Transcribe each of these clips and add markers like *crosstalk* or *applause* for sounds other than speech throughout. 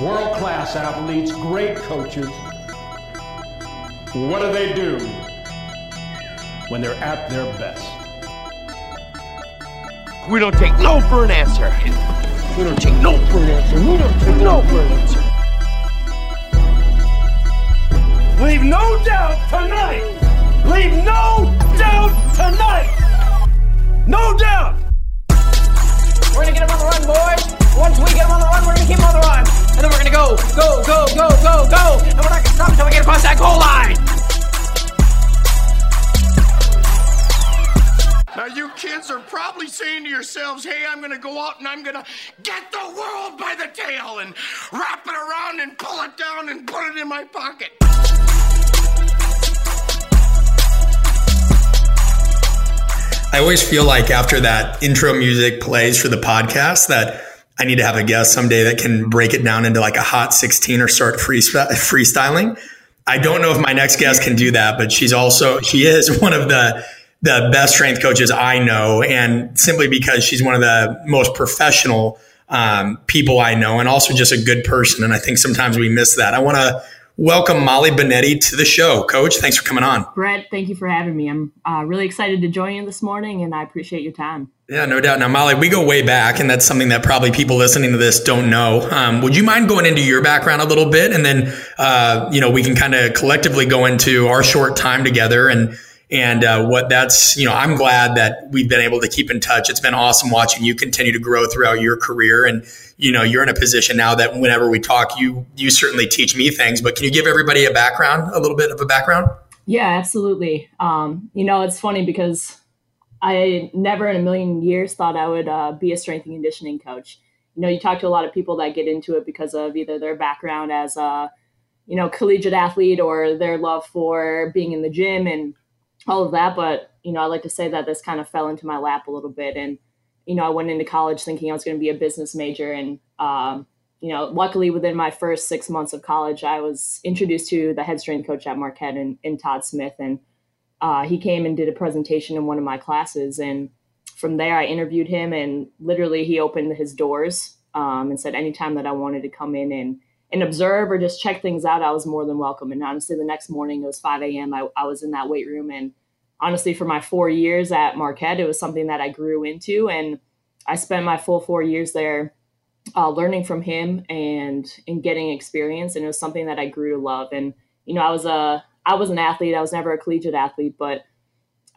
world class athletes, great coaches. What do they do when they're at their best? We don't take no for an answer. We don't take no for an answer. We don't take no for an answer. Leave no doubt tonight. Leave no doubt tonight. No doubt. We're gonna get him on the run, boys. Once we get him on the run, we're gonna keep him on the run. And then we're gonna go, go, go, go, go, go. And we're not gonna stop until we get across that goal line. Now, you kids are probably saying to yourselves, hey, I'm going to go out and I'm going to get the world by the tail and wrap it around and pull it down and put it in my pocket. I always feel like after that intro music plays for the podcast that I need to have a guest someday that can break it down into like a hot 16 or start freestyling. I don't know if my next guest can do that, but she's also, she is *laughs* one of the, the best strength coaches I know. And simply because she's one of the most professional um, people I know and also just a good person. And I think sometimes we miss that. I want to welcome Molly Binetti to the show. Coach, thanks for coming on. Brett, thank you for having me. I'm uh, really excited to join you this morning and I appreciate your time. Yeah, no doubt. Now, Molly, we go way back, and that's something that probably people listening to this don't know. Um, would you mind going into your background a little bit, and then uh, you know we can kind of collectively go into our short time together and and uh, what that's you know i'm glad that we've been able to keep in touch. It's been awesome watching you continue to grow throughout your career. And you know you're in a position now that whenever we talk you you certainly teach me things. But can you give everybody a background a little bit of a background? Yeah absolutely. Um, you know it's funny because i never in a million years thought i would uh, be a strength and conditioning coach. You know you talk to a lot of people that get into it because of either their background as a you know collegiate athlete or their love for being in the gym and all of that. But, you know, I like to say that this kind of fell into my lap a little bit. And, you know, I went into college thinking I was going to be a business major. And, um, you know, luckily within my first six months of college, I was introduced to the head strength coach at Marquette and, and Todd Smith. And uh, he came and did a presentation in one of my classes. And from there, I interviewed him and literally he opened his doors um, and said anytime that I wanted to come in and, and observe or just check things out, I was more than welcome. And honestly, the next morning it was 5 a.m. I, I was in that weight room. And honestly, for my four years at Marquette, it was something that I grew into. And I spent my full four years there uh, learning from him and, and getting experience. And it was something that I grew to love. And, you know, I was a, I was an athlete. I was never a collegiate athlete, but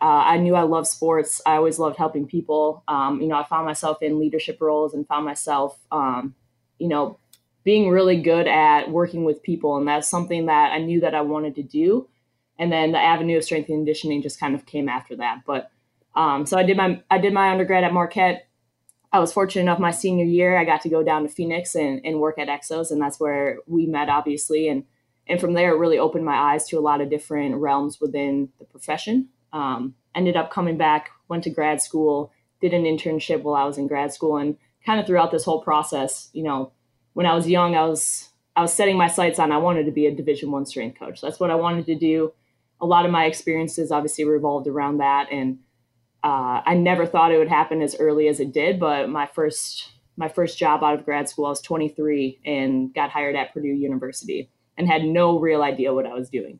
uh, I knew I loved sports. I always loved helping people. Um, you know, I found myself in leadership roles and found myself, um, you know, being really good at working with people. And that's something that I knew that I wanted to do. And then the avenue of strength and conditioning just kind of came after that. But um, so I did my I did my undergrad at Marquette. I was fortunate enough my senior year I got to go down to Phoenix and, and work at Exos, and that's where we met, obviously. And and from there, it really opened my eyes to a lot of different realms within the profession. Um, ended up coming back, went to grad school, did an internship while I was in grad school, and kind of throughout this whole process, you know, when I was young, I was I was setting my sights on I wanted to be a Division One strength coach. That's what I wanted to do. A lot of my experiences obviously revolved around that, and uh, I never thought it would happen as early as it did. But my first my first job out of grad school, I was 23 and got hired at Purdue University, and had no real idea what I was doing.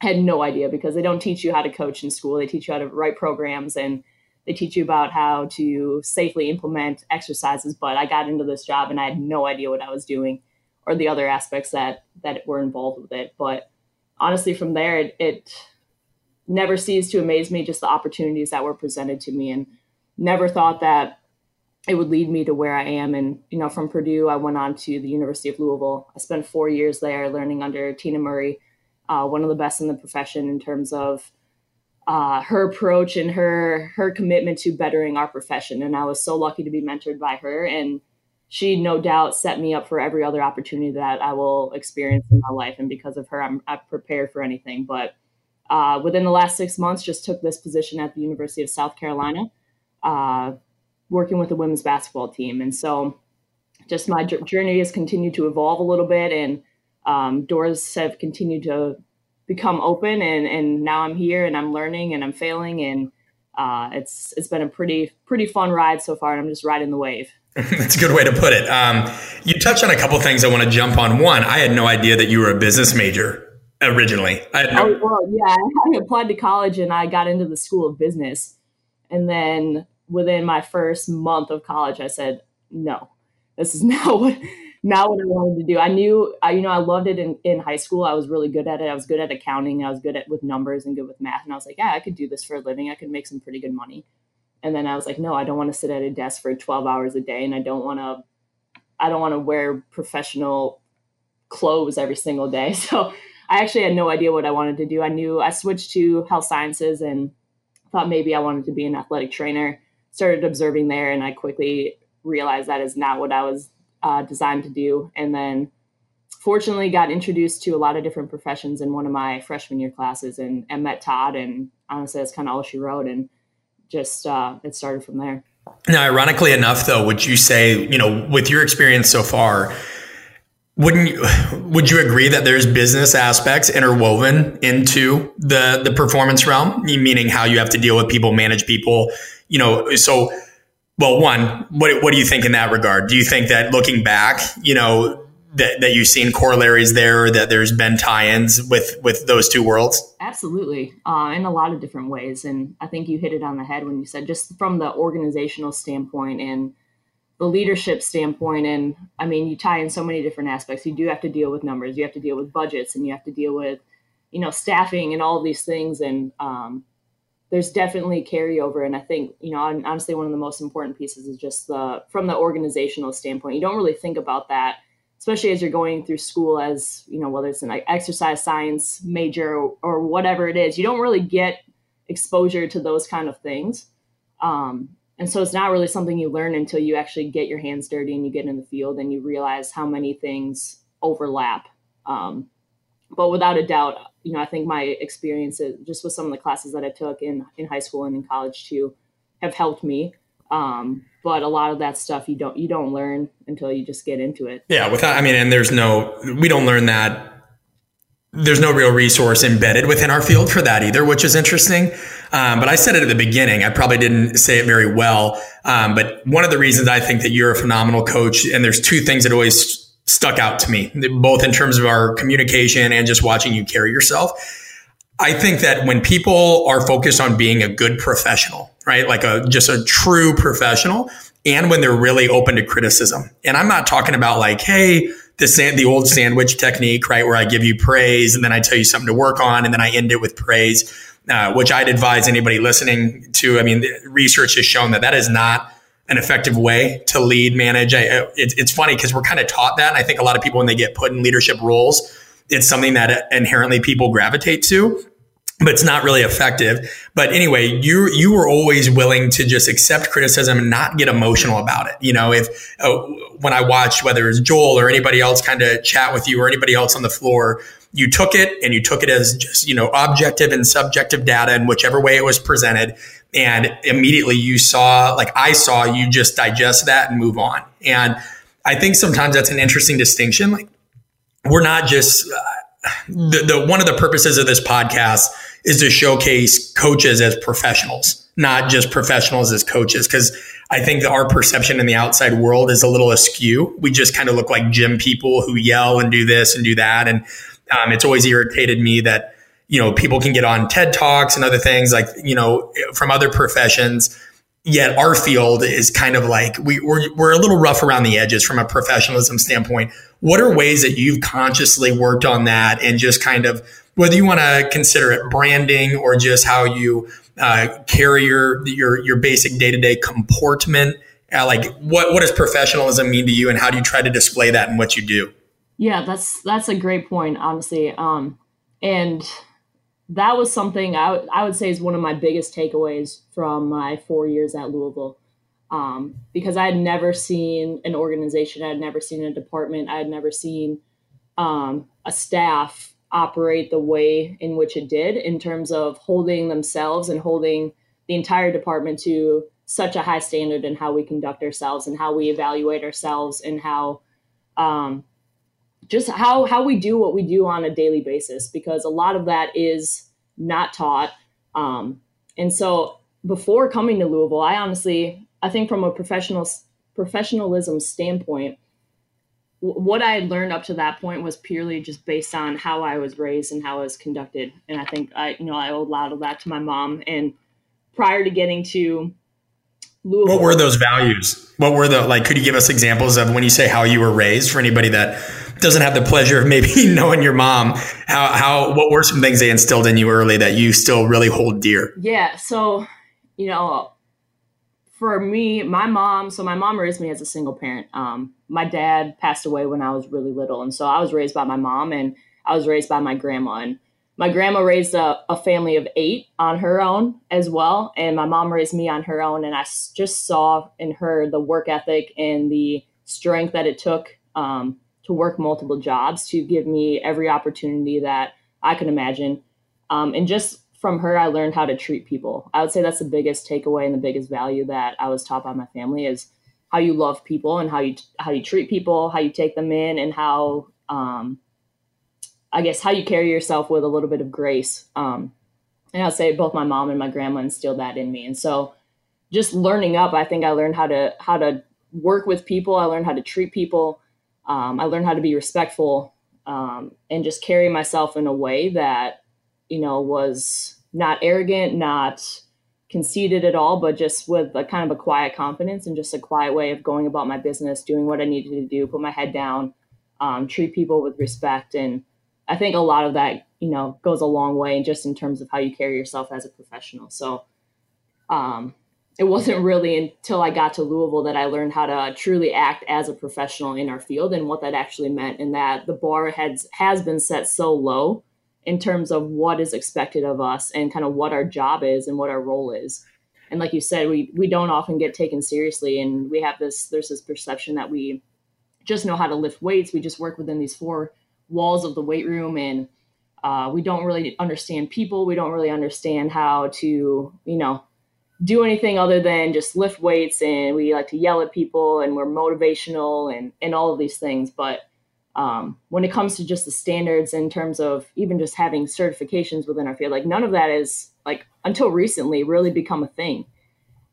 had no idea because they don't teach you how to coach in school. They teach you how to write programs and they teach you about how to safely implement exercises. But I got into this job and I had no idea what I was doing or the other aspects that that were involved with it. But honestly, from there, it, it never ceased to amaze me just the opportunities that were presented to me, and never thought that it would lead me to where I am. And you know, from Purdue, I went on to the University of Louisville. I spent four years there learning under Tina Murray, uh, one of the best in the profession in terms of uh, her approach and her her commitment to bettering our profession. And I was so lucky to be mentored by her, and she no doubt set me up for every other opportunity that I will experience in my life. And because of her, I'm, I'm prepared for anything. But uh, within the last six months, just took this position at the University of South Carolina, uh, working with the women's basketball team. And so, just my journey has continued to evolve a little bit, and um, doors have continued to become open and and now I'm here and I'm learning and I'm failing and uh, it's it's been a pretty pretty fun ride so far and I'm just riding the wave. *laughs* That's a good way to put it. Um, you touched on a couple things I want to jump on. One, I had no idea that you were a business major originally. I no- oh, well, yeah, I applied to college and I got into the School of Business. And then within my first month of college, I said, no, this is *laughs* not what not what I wanted to do. I knew, I, you know, I loved it in, in high school. I was really good at it. I was good at accounting. I was good at with numbers and good with math. And I was like, yeah, I could do this for a living. I could make some pretty good money. And then I was like, no, I don't want to sit at a desk for 12 hours a day. And I don't want to, I don't want to wear professional clothes every single day. *laughs* So I actually had no idea what I wanted to do. I knew I switched to health sciences and thought maybe I wanted to be an athletic trainer. Started observing there, and I quickly realized that is not what I was uh, designed to do. And then fortunately got introduced to a lot of different professions in one of my freshman year classes and, and met Todd. And honestly, that's kind of all she wrote. And just uh, it started from there. Now, ironically enough, though, would you say, you know, with your experience so far, wouldn't you, would you agree that there's business aspects interwoven into the the performance realm meaning how you have to deal with people manage people you know so well, one, what what do you think in that regard? Do you think that looking back, you know, that, that you've seen corollaries there, that there's been tie-ins with with those two worlds? Absolutely, uh, in a lot of different ways, and I think you hit it on the head when you said just from the organizational standpoint and the leadership standpoint. And I mean, you tie in so many different aspects. You do have to deal with numbers, you have to deal with budgets, and you have to deal with you know staffing and all these things, and um, there's definitely carryover and i think you know honestly one of the most important pieces is just the from the organizational standpoint you don't really think about that especially as you're going through school as you know whether it's an exercise science major or, or whatever it is you don't really get exposure to those kind of things um, and so it's not really something you learn until you actually get your hands dirty and you get in the field and you realize how many things overlap um, but without a doubt you know, I think my experiences just with some of the classes that I took in in high school and in college too have helped me. Um, but a lot of that stuff you don't you don't learn until you just get into it. Yeah, without I mean, and there's no we don't learn that. There's no real resource embedded within our field for that either, which is interesting. Um, but I said it at the beginning. I probably didn't say it very well. Um, but one of the reasons I think that you're a phenomenal coach, and there's two things that always stuck out to me, both in terms of our communication and just watching you carry yourself. I think that when people are focused on being a good professional, right? Like a just a true professional, and when they're really open to criticism. And I'm not talking about like, hey, the sand, the old sandwich technique, right, where I give you praise and then I tell you something to work on, and then I end it with praise, uh, which I'd advise anybody listening to. I mean, research has shown that that is not an effective way to lead, manage. I, it, it's funny because we're kind of taught that. And I think a lot of people, when they get put in leadership roles, it's something that inherently people gravitate to, but it's not really effective. But anyway, you you were always willing to just accept criticism and not get emotional about it. You know, if uh, when I watched whether it's Joel or anybody else kind of chat with you or anybody else on the floor, you took it and you took it as just you know objective and subjective data in whichever way it was presented and immediately you saw like i saw you just digest that and move on and i think sometimes that's an interesting distinction like we're not just uh, the, the one of the purposes of this podcast is to showcase coaches as professionals not just professionals as coaches. Because i think that our perception in the outside world is a little askew. We just kind of look like gym people who yell and do this and do that. And um, it's always irritated me that you know, people can get on TED Talks and other things like, you know, from other professions. Yet our field is kind of like we, we're, we're a little rough around the edges from a professionalism standpoint. What are ways that you've consciously worked on that and just kind of whether you want to consider it branding or just how you uh, carry your your your basic day to day comportment? Uh, like what what does professionalism mean to you, and how do you try to display that in what you do? Yeah, that's that's a great point, honestly. Um, and that was something I, w- I would say is one of my biggest takeaways from my four years at Louisville. Um, because I had never seen an organization, I had never seen a department, I had never seen um, a staff operate the way in which it did in terms of holding themselves and holding the entire department to such a high standard in how we conduct ourselves and how we evaluate ourselves and how um, just how how we do what we do on a daily basis because a lot of that is not taught um, and so before coming to louisville i honestly i think from a professional professionalism standpoint, what I had learned up to that point was purely just based on how I was raised and how I was conducted. And I think I, you know, I owe a lot of that to my mom. And prior to getting to Louisville, what were those values? What were the like? Could you give us examples of when you say how you were raised for anybody that doesn't have the pleasure of maybe *laughs* knowing your mom? How how what were some things they instilled in you early that you still really hold dear? Yeah, so you know, for me, my mom, so my mom raised me as a single parent. Um, my dad passed away when I was really little. And so I was raised by my mom and I was raised by my grandma. And my grandma raised a, a family of eight on her own as well. And my mom raised me on her own. And I just saw in her the work ethic and the strength that it took um, to work multiple jobs to give me every opportunity that I could imagine. Um, and just from her, I learned how to treat people. I would say that's the biggest takeaway and the biggest value that I was taught by my family is how you love people and how you how you treat people, how you take them in, and how um, I guess how you carry yourself with a little bit of grace. Um, and I'd say both my mom and my grandma instilled that in me. And so, just learning up, I think I learned how to how to work with people. I learned how to treat people. Um, I learned how to be respectful um, and just carry myself in a way that you know was not arrogant, not conceited at all, but just with a kind of a quiet confidence and just a quiet way of going about my business, doing what I needed to do, put my head down, um, treat people with respect. And I think a lot of that, you know, goes a long way just in terms of how you carry yourself as a professional. So um, it wasn't really until I got to Louisville that I learned how to truly act as a professional in our field and what that actually meant, and that the bar has has been set so low in terms of what is expected of us and kind of what our job is and what our role is. And like you said, we we don't often get taken seriously, and we have this there's this perception that we just know how to lift weights. We just work within these four walls of the weight room, and uh, we don't really understand people. We don't really understand how to you know do anything other than just lift weights, and we like to yell at people, and we're motivational and and all of these things, but um, when it comes to just the standards in terms of even just having certifications within our field like none of that is like until recently really become a thing.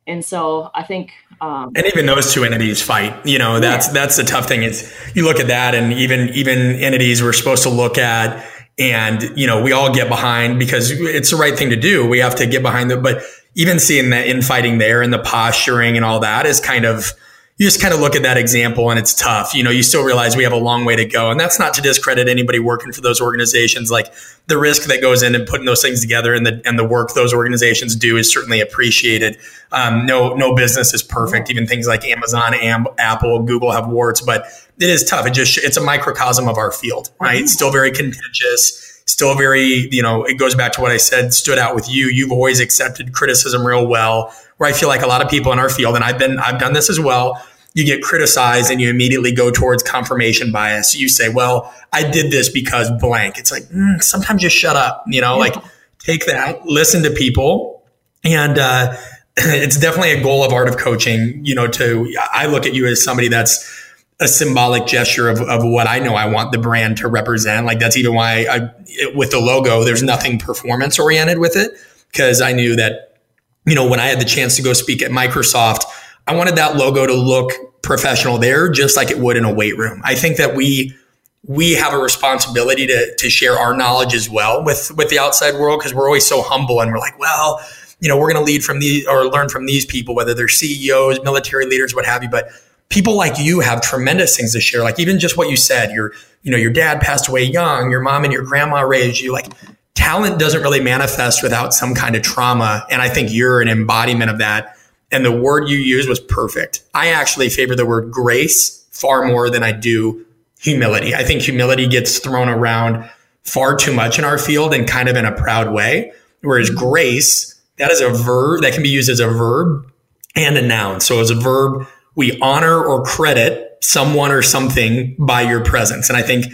And so i think um, and even those two entities fight you know that's yeah. that's the tough thing is you look at that and even even entities we're supposed to look at and you know we all get behind because it's the right thing to do. We have to get behind them but even seeing the infighting there and the posturing and all that is kind of you just kind of look at that example and it's tough. You know, you still realize we have a long way to go. And that's not to discredit anybody working for those organizations. Like the risk that goes in and putting those things together and the and the work those organizations do is certainly appreciated. Um, no, no business is perfect. Even things like Amazon, Am- Apple, Google have warts, but it is tough. It just it's a microcosm of our field, right? It's still very contentious still very, you know, it goes back to what I said, stood out with you. You've always accepted criticism real well, where I feel like a lot of people in our field, and I've been, I've done this as well, you get criticized and you immediately go towards confirmation bias. You say, well, I did this because blank. It's like, mm, sometimes just shut up, you know, yeah. like take that, listen to people. And, uh, *clears throat* it's definitely a goal of art of coaching, you know, to, I look at you as somebody that's a symbolic gesture of, of what I know I want the brand to represent. Like that's even why I, it, with the logo, there's nothing performance oriented with it. Cause I knew that, you know, when I had the chance to go speak at Microsoft, I wanted that logo to look professional there, just like it would in a weight room. I think that we we have a responsibility to to share our knowledge as well with with the outside world because we're always so humble and we're like, well, you know, we're going to lead from these or learn from these people, whether they're CEOs, military leaders, what have you. But people like you have tremendous things to share. Like even just what you said, your you know, your dad passed away young, your mom and your grandma raised you. Like talent doesn't really manifest without some kind of trauma, and I think you're an embodiment of that and the word you used was perfect. I actually favor the word grace far more than I do humility. I think humility gets thrown around far too much in our field and kind of in a proud way. Whereas grace, that is a verb that can be used as a verb and a noun. So as a verb, we honor or credit someone or something by your presence. And I think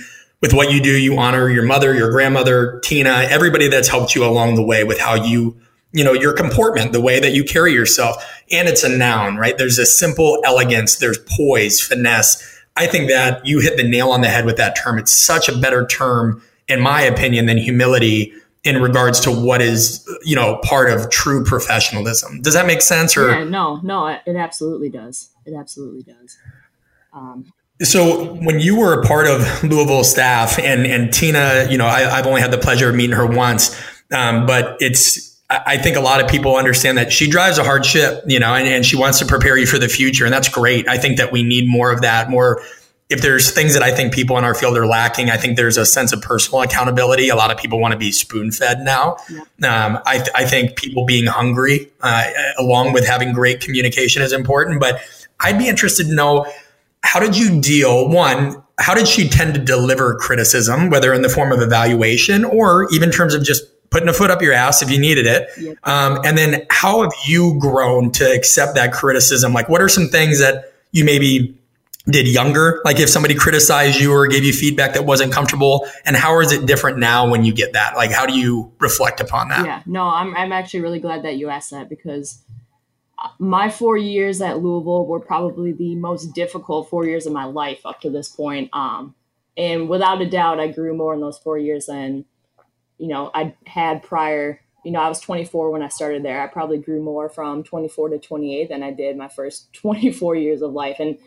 with what you do, you honor your mother, your grandmother, Tina, everybody that's helped you along the way with how you you know, your comportment, the way that you carry yourself. And it's a noun, right? There's a simple elegance, there's poise, finesse. I think that you hit the nail on the head with that term. It's such a better term, in my opinion, than humility in regards to what is, you know, part of true professionalism. Does that make sense? Or yeah, no, no, it absolutely does. It absolutely does. Um, so when you were a part of Louisville staff and, and Tina, you know, I, have only had the pleasure of meeting her once, um, but it's, I think a lot of people understand that she drives a hard ship, you know, and, and she wants to prepare you for the future. And that's great. I think that we need more of that, more if there's things that I think people in our field are lacking, I think there's a sense of personal accountability. A lot of people want to be spoon fed now. Yeah. Um, I, th- I, think people being hungry, uh, along with having great communication, is important. But I'd be interested to know how did you deal? One, how did she tend to deliver criticism, whether in the form of evaluation or even in terms of just putting a foot up your ass if you needed it? Yeah. Um, and then how have you grown to accept that criticism? Like, what are some things that you maybe did younger? Like if somebody criticized you or gave you feedback that wasn't comfortable, and how is it different now when you get that? Like how do you reflect upon that? Yeah, no, I'm I'm actually really glad that you asked that because my four years at Louisville were probably the most difficult four years of my life up to this point. Um, and without a doubt, I grew more in those four years than you know I had prior. You know, I was 24 when I started there. I probably grew more from 24 to 28 than I did my first *laughs* 24 years of life, and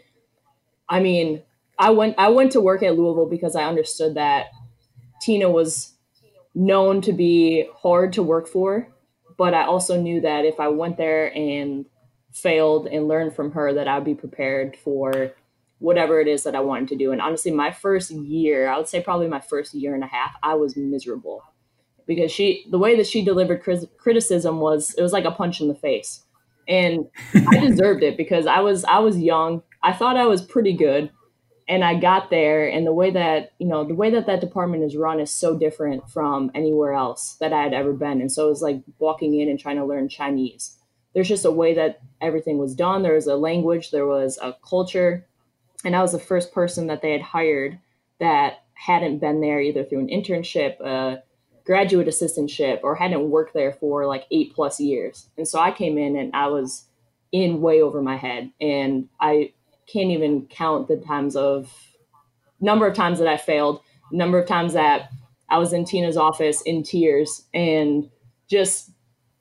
I mean, I went I went to work at Louisville because I understood that Tina was known to be hard to work for, but I also knew that if I went there and failed and learned from her that I'd be prepared for whatever it is that I wanted to do. And honestly, my first year, I would say probably my first year and a half, I was miserable because she the way that she delivered criticism was it was like a punch in the face. And I *laughs* deserved it because I was I was young I thought I was pretty good. And I got there, and the way that, you know, the way that that department is run is so different from anywhere else that I had ever been. And so it was like walking in and trying to learn Chinese. There's just a way that everything was done. There was a language, there was a culture. And I was the first person that they had hired that hadn't been there either through an internship, a graduate assistantship, or hadn't worked there for like eight plus years. And so I came in and I was in way over my head. And I can't even count the times of number of times that I failed, number of times that I was in Tina's office in tears and just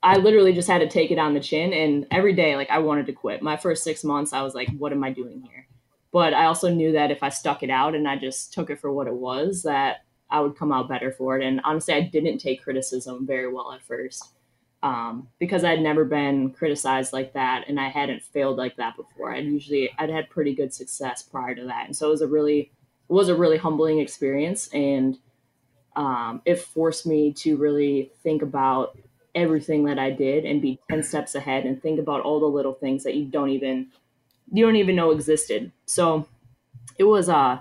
I literally just had to take it on the chin and every day like I wanted to quit. My first 6 months I was like what am I doing here? But I also knew that if I stuck it out and I just took it for what it was that I would come out better for it and honestly I didn't take criticism very well at first um, because I'd never been criticized like that and I hadn't failed like that before. I'd usually I'd had pretty good success prior to that, and so it was a really it was a really humbling experience, and um, it forced me to really think about everything that I did and be ten steps ahead and think about all the little things that you don't even you don't even know existed. So it was uh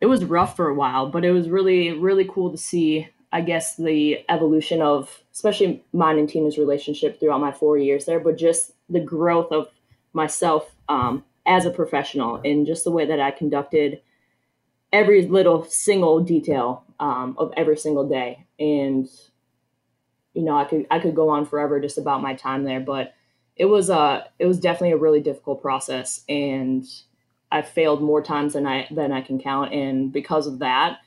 it was rough for a while, but it was really really cool to see I guess the evolution of especially mine and Tina's relationship throughout my four years there, but just the growth of myself um, as a professional and just the way that I conducted every little single detail um, of every single day. And you know, I could I could go on forever just about my time there, but it was uh it was definitely a really difficult process, and I failed more times than I than I can count, and because of that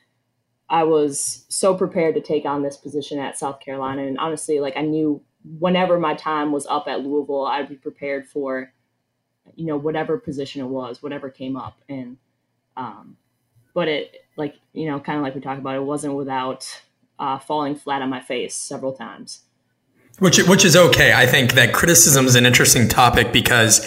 I was so prepared to take on this position at South Carolina. And honestly, like I knew whenever my time was up at Louisville, I'd be prepared for, you know, whatever position it was, whatever came up. And, um, but it, like, you know, kind of like we talked about, it wasn't without uh, falling flat on my face several times. Which, which is okay. I think that criticism is an interesting topic because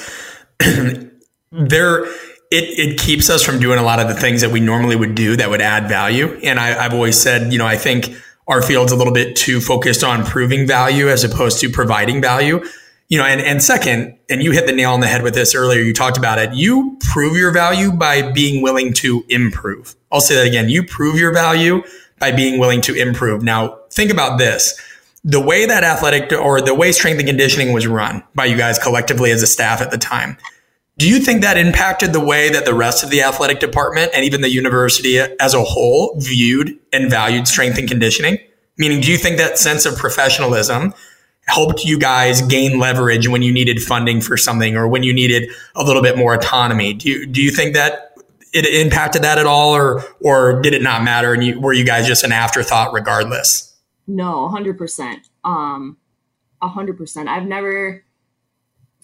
*clears throat* there, it, it keeps us from doing a lot of the things that we normally would do that would add value. And I, I've always said, you know, I think our field's a little bit too focused on proving value as opposed to providing value. You know, and, and second, and you hit the nail on the head with this earlier, you talked about it. You prove your value by being willing to improve. I'll say that again. You prove your value by being willing to improve. Now, think about this. The way that athletic or the way strength and conditioning was run by you guys collectively as a staff at the time, do you think that impacted the way that the rest of the athletic department and even the university as a whole viewed and valued strength and conditioning? Meaning, do you think that sense of professionalism helped you guys gain leverage when you needed funding for something or when you needed a little bit more autonomy? Do you, do you think that it impacted that at all or, or did it not matter? And you, were you guys just an afterthought regardless? No, hundred percent. Um, hundred percent. I've never,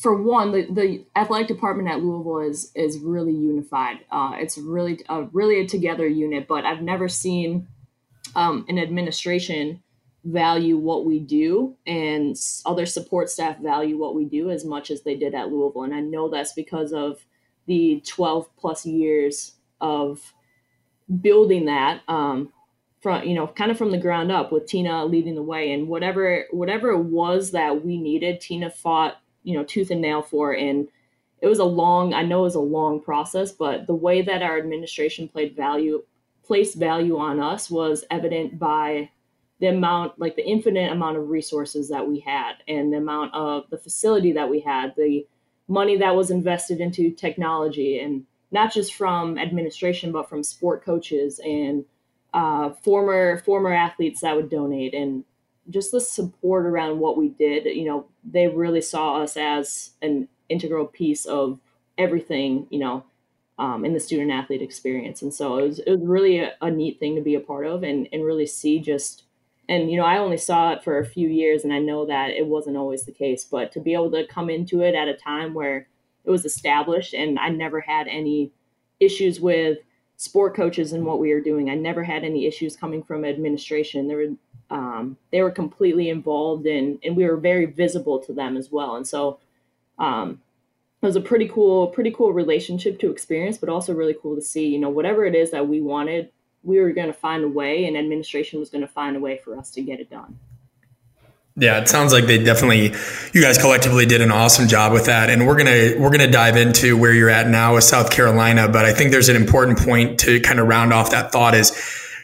for one, the, the athletic department at Louisville is is really unified. Uh, it's really a really a together unit. But I've never seen um, an administration value what we do and other support staff value what we do as much as they did at Louisville. And I know that's because of the 12 plus years of building that um, from you know kind of from the ground up with Tina leading the way and whatever whatever it was that we needed, Tina fought you know tooth and nail for and it was a long i know it was a long process but the way that our administration played value placed value on us was evident by the amount like the infinite amount of resources that we had and the amount of the facility that we had the money that was invested into technology and not just from administration but from sport coaches and uh, former former athletes that would donate. And just the support around what we did, you know, they really saw us as an integral piece of everything, you know, um, in the student athlete experience. And so it was, it was really a, a, neat thing to be a part of and, and really see just, and, you know, I only saw it for a few years and I know that it wasn't always the case, but to be able to come into it at a time where it was established and I never had any issues with sport coaches and what we were doing. I never had any issues coming from administration. There were um, they were completely involved in, and we were very visible to them as well. And so um, it was a pretty cool, pretty cool relationship to experience, but also really cool to see, you know, whatever it is that we wanted, we were going to find a way, and administration was going to find a way for us to get it done. Yeah, it sounds like they definitely you guys collectively did an awesome job with that. And we're going to we're going to dive into where you're at now with South Carolina, but I think there's an important point to kind of round off that thought is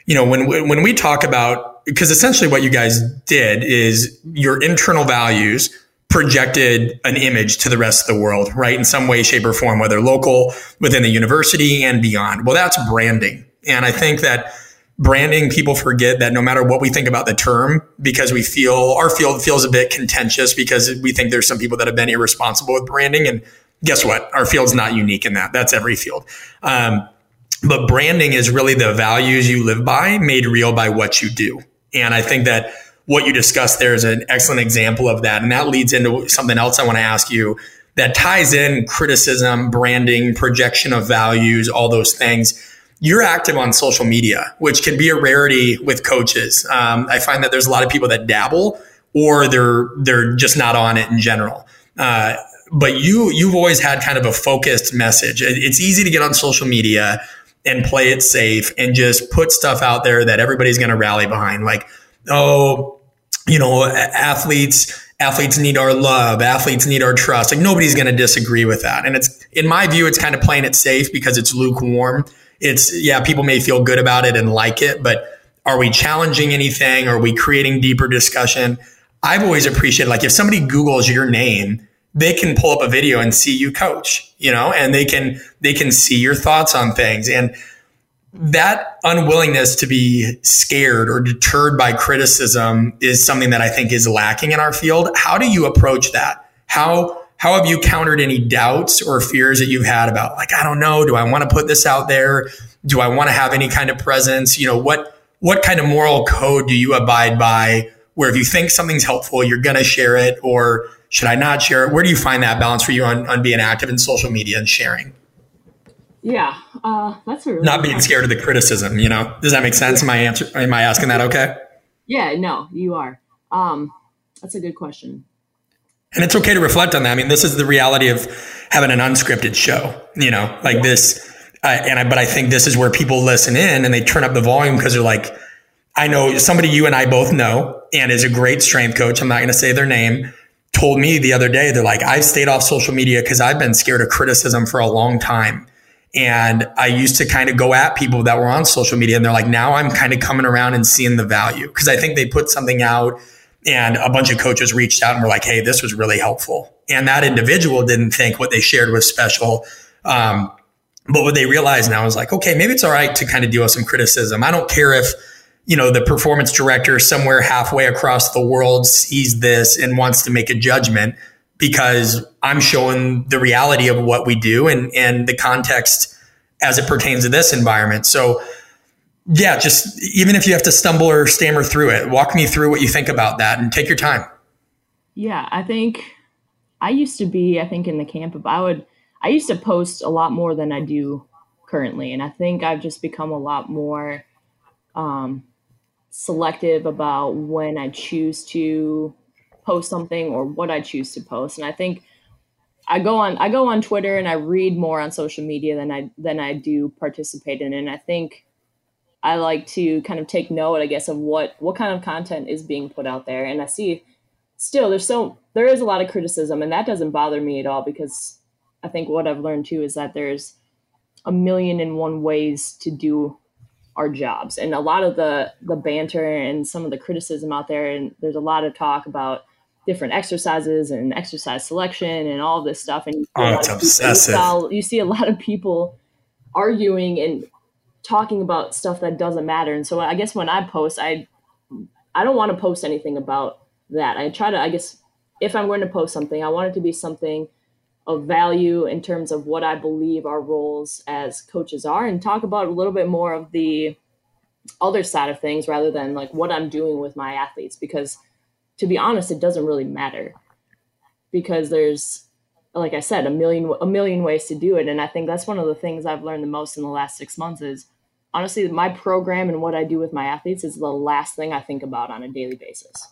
you know, when when we talk about because essentially what you guys did is your internal values projected an image to the rest of the world, right? In some way, shape, or form, whether local, within the university, and beyond. Well, that's branding. And I think that branding, people forget that no matter what we think about the term, because we feel our field feels a bit contentious because we think there's some people that have been irresponsible with branding. And guess what? Our field's not unique in that. That's every field. Um, but branding is really the values you live by made real by what you do. And I think that what you discussed there is an excellent example of that. And that leads into something else I want to ask you that ties in criticism, branding, projection of values, all those things. You're active on social media, which can be a rarity with coaches. Um, I find that there's a lot of people that dabble or they're they're just not on it in general. Uh, but you you've always had kind of a focused message. It's easy to get on social media and play it safe and just put stuff out there that everybody's going to rally behind. Like, oh, you know, athletes athletes need our love athletes need our trust. Like nobody's going to disagree with that. And it's in my view it's kind of playing it safe because it's lukewarm. It's yeah people may feel good about it and like it but are we challenging anything? Are we creating deeper discussion? I've always appreciated like if somebody googles your name they can pull up a video and see you coach, you know, and they can they can see your thoughts on things and that unwillingness to be scared or deterred by criticism is something that I think is lacking in our field. How do you approach that? How how have you countered any doubts or fears that you've had about like I don't know, do I want to put this out there? Do I want to have any kind of presence? You know, what what kind of moral code do you abide by where if you think something's helpful, you're going to share it or should I not share it? Where do you find that balance for you on, on being active in social media and sharing? Yeah, uh, that's a really not being scared of the criticism. You know, does that make sense? Am I answer? Am I asking that okay? Yeah, no, you are. Um, that's a good question. And it's okay to reflect on that. I mean, this is the reality of having an unscripted show. You know, like yeah. this. Uh, and I, but I think this is where people listen in and they turn up the volume because they're like, I know somebody you and I both know and is a great strength coach. I'm not going to say their name told me the other day, they're like, I've stayed off social media because I've been scared of criticism for a long time. And I used to kind of go at people that were on social media. And they're like, now I'm kind of coming around and seeing the value because I think they put something out and a bunch of coaches reached out and were like, hey, this was really helpful. And that individual didn't think what they shared was special. Um, but what they realized now is like, okay, maybe it's all right to kind of deal with some criticism. I don't care if you know, the performance director somewhere halfway across the world sees this and wants to make a judgment because I'm showing the reality of what we do and, and the context as it pertains to this environment. So, yeah, just even if you have to stumble or stammer through it, walk me through what you think about that and take your time. Yeah, I think I used to be, I think, in the camp of I would I used to post a lot more than I do currently, and I think I've just become a lot more um, selective about when I choose to post something or what I choose to post. And I think I go on I go on Twitter and I read more on social media than I than I do participate in. And I think I like to kind of take note, I guess, of what what kind of content is being put out there. And I see still there's so there is a lot of criticism and that doesn't bother me at all because I think what I've learned too is that there's a million and one ways to do our jobs. And a lot of the the banter and some of the criticism out there and there's a lot of talk about different exercises and exercise selection and all this stuff. And oh, it's obsessive. You, you see a lot of people arguing and talking about stuff that doesn't matter. And so I guess when I post, I I don't want to post anything about that. I try to, I guess, if I'm going to post something, I want it to be something of value in terms of what I believe our roles as coaches are, and talk about a little bit more of the other side of things rather than like what I'm doing with my athletes because to be honest, it doesn't really matter because there's, like I said, a million a million ways to do it, and I think that's one of the things I've learned the most in the last six months is honestly my program and what I do with my athletes is the last thing I think about on a daily basis,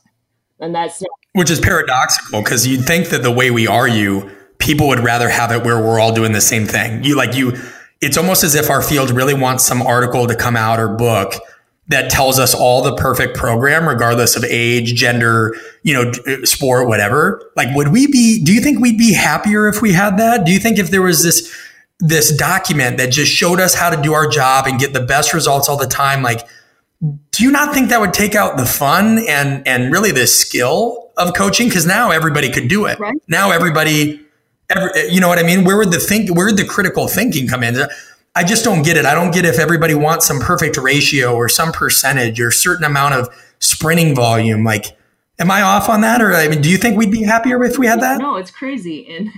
and that's which is paradoxical because you'd think that the way we argue, people would rather have it where we're all doing the same thing. You like you. It's almost as if our field really wants some article to come out or book that tells us all the perfect program, regardless of age, gender, you know, uh, sport, whatever. Like, would we be, do you think we'd be happier if we had that? Do you think if there was this, this document that just showed us how to do our job and get the best results all the time, like, do you not think that would take out the fun and, and really the skill of coaching? Cause now everybody could do it. Right. Now everybody, every, eh, you know what I mean? Where would the think, where would the critical thinking come in? I just don't get it. I don't get if everybody wants some perfect ratio or some percentage or certain amount of sprinting volume. Like, am I off on that? Or I mean, do you think we'd be happier if we had that? No, it's crazy. And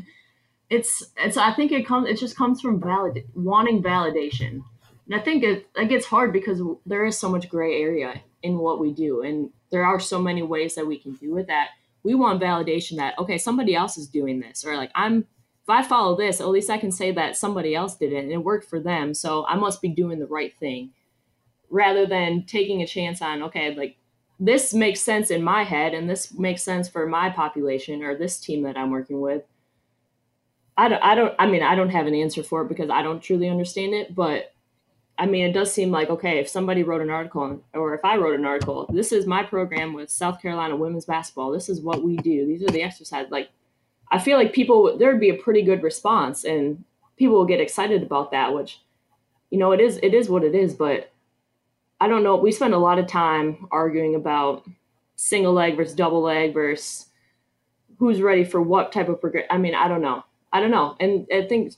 it's, it's, I think it comes, it just comes from valid, wanting validation. And I think it, it gets hard because there is so much gray area in what we do. And there are so many ways that we can do it that we want validation that, okay, somebody else is doing this or like I'm, if I follow this, at least I can say that somebody else did it and it worked for them. So I must be doing the right thing rather than taking a chance on, okay, like this makes sense in my head and this makes sense for my population or this team that I'm working with. I don't, I don't, I mean, I don't have an answer for it because I don't truly understand it, but I mean, it does seem like, okay, if somebody wrote an article or if I wrote an article, this is my program with South Carolina women's basketball. This is what we do. These are the exercises. Like, I feel like people there would be a pretty good response and people will get excited about that, which you know it is it is what it is, but I don't know. We spend a lot of time arguing about single leg versus double leg versus who's ready for what type of progress. I mean, I don't know. I don't know. And I think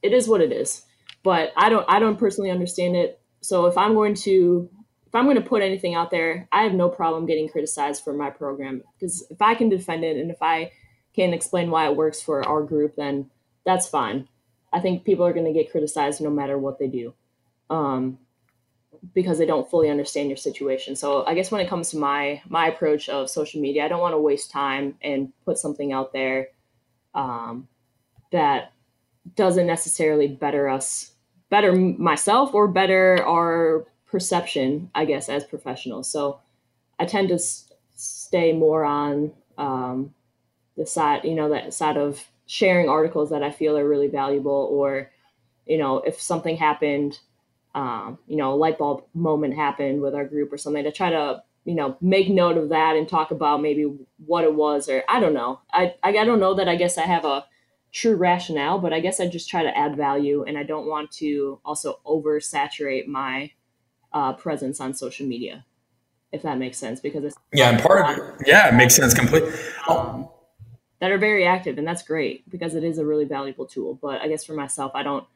it is what it is. But I don't I don't personally understand it. So if I'm going to if I'm going to put anything out there, I have no problem getting criticized for my program because if I can defend it and if I can explain why it works for our group, then that's fine. I think people are going to get criticized no matter what they do um, because they don't fully understand your situation. So I guess when it comes to my my approach of social media, I don't want to waste time and put something out there um, that doesn't necessarily better us, better myself, or better our perception, I guess, as professionals. So I tend to s- stay more on um, the side, you know, that side of sharing articles that I feel are really valuable, or, you know, if something happened, um, you know, a light bulb moment happened with our group or something, to try to, you know, make note of that and talk about maybe what it was, or I don't know. I, I, I don't know that I guess I have a true rationale, but I guess I just try to add value, and I don't want to also oversaturate my uh, presence on social media if that makes sense because it's yeah and part of it yeah it makes sense completely um, that are very active and that's great because it is a really valuable tool but i guess for myself i don't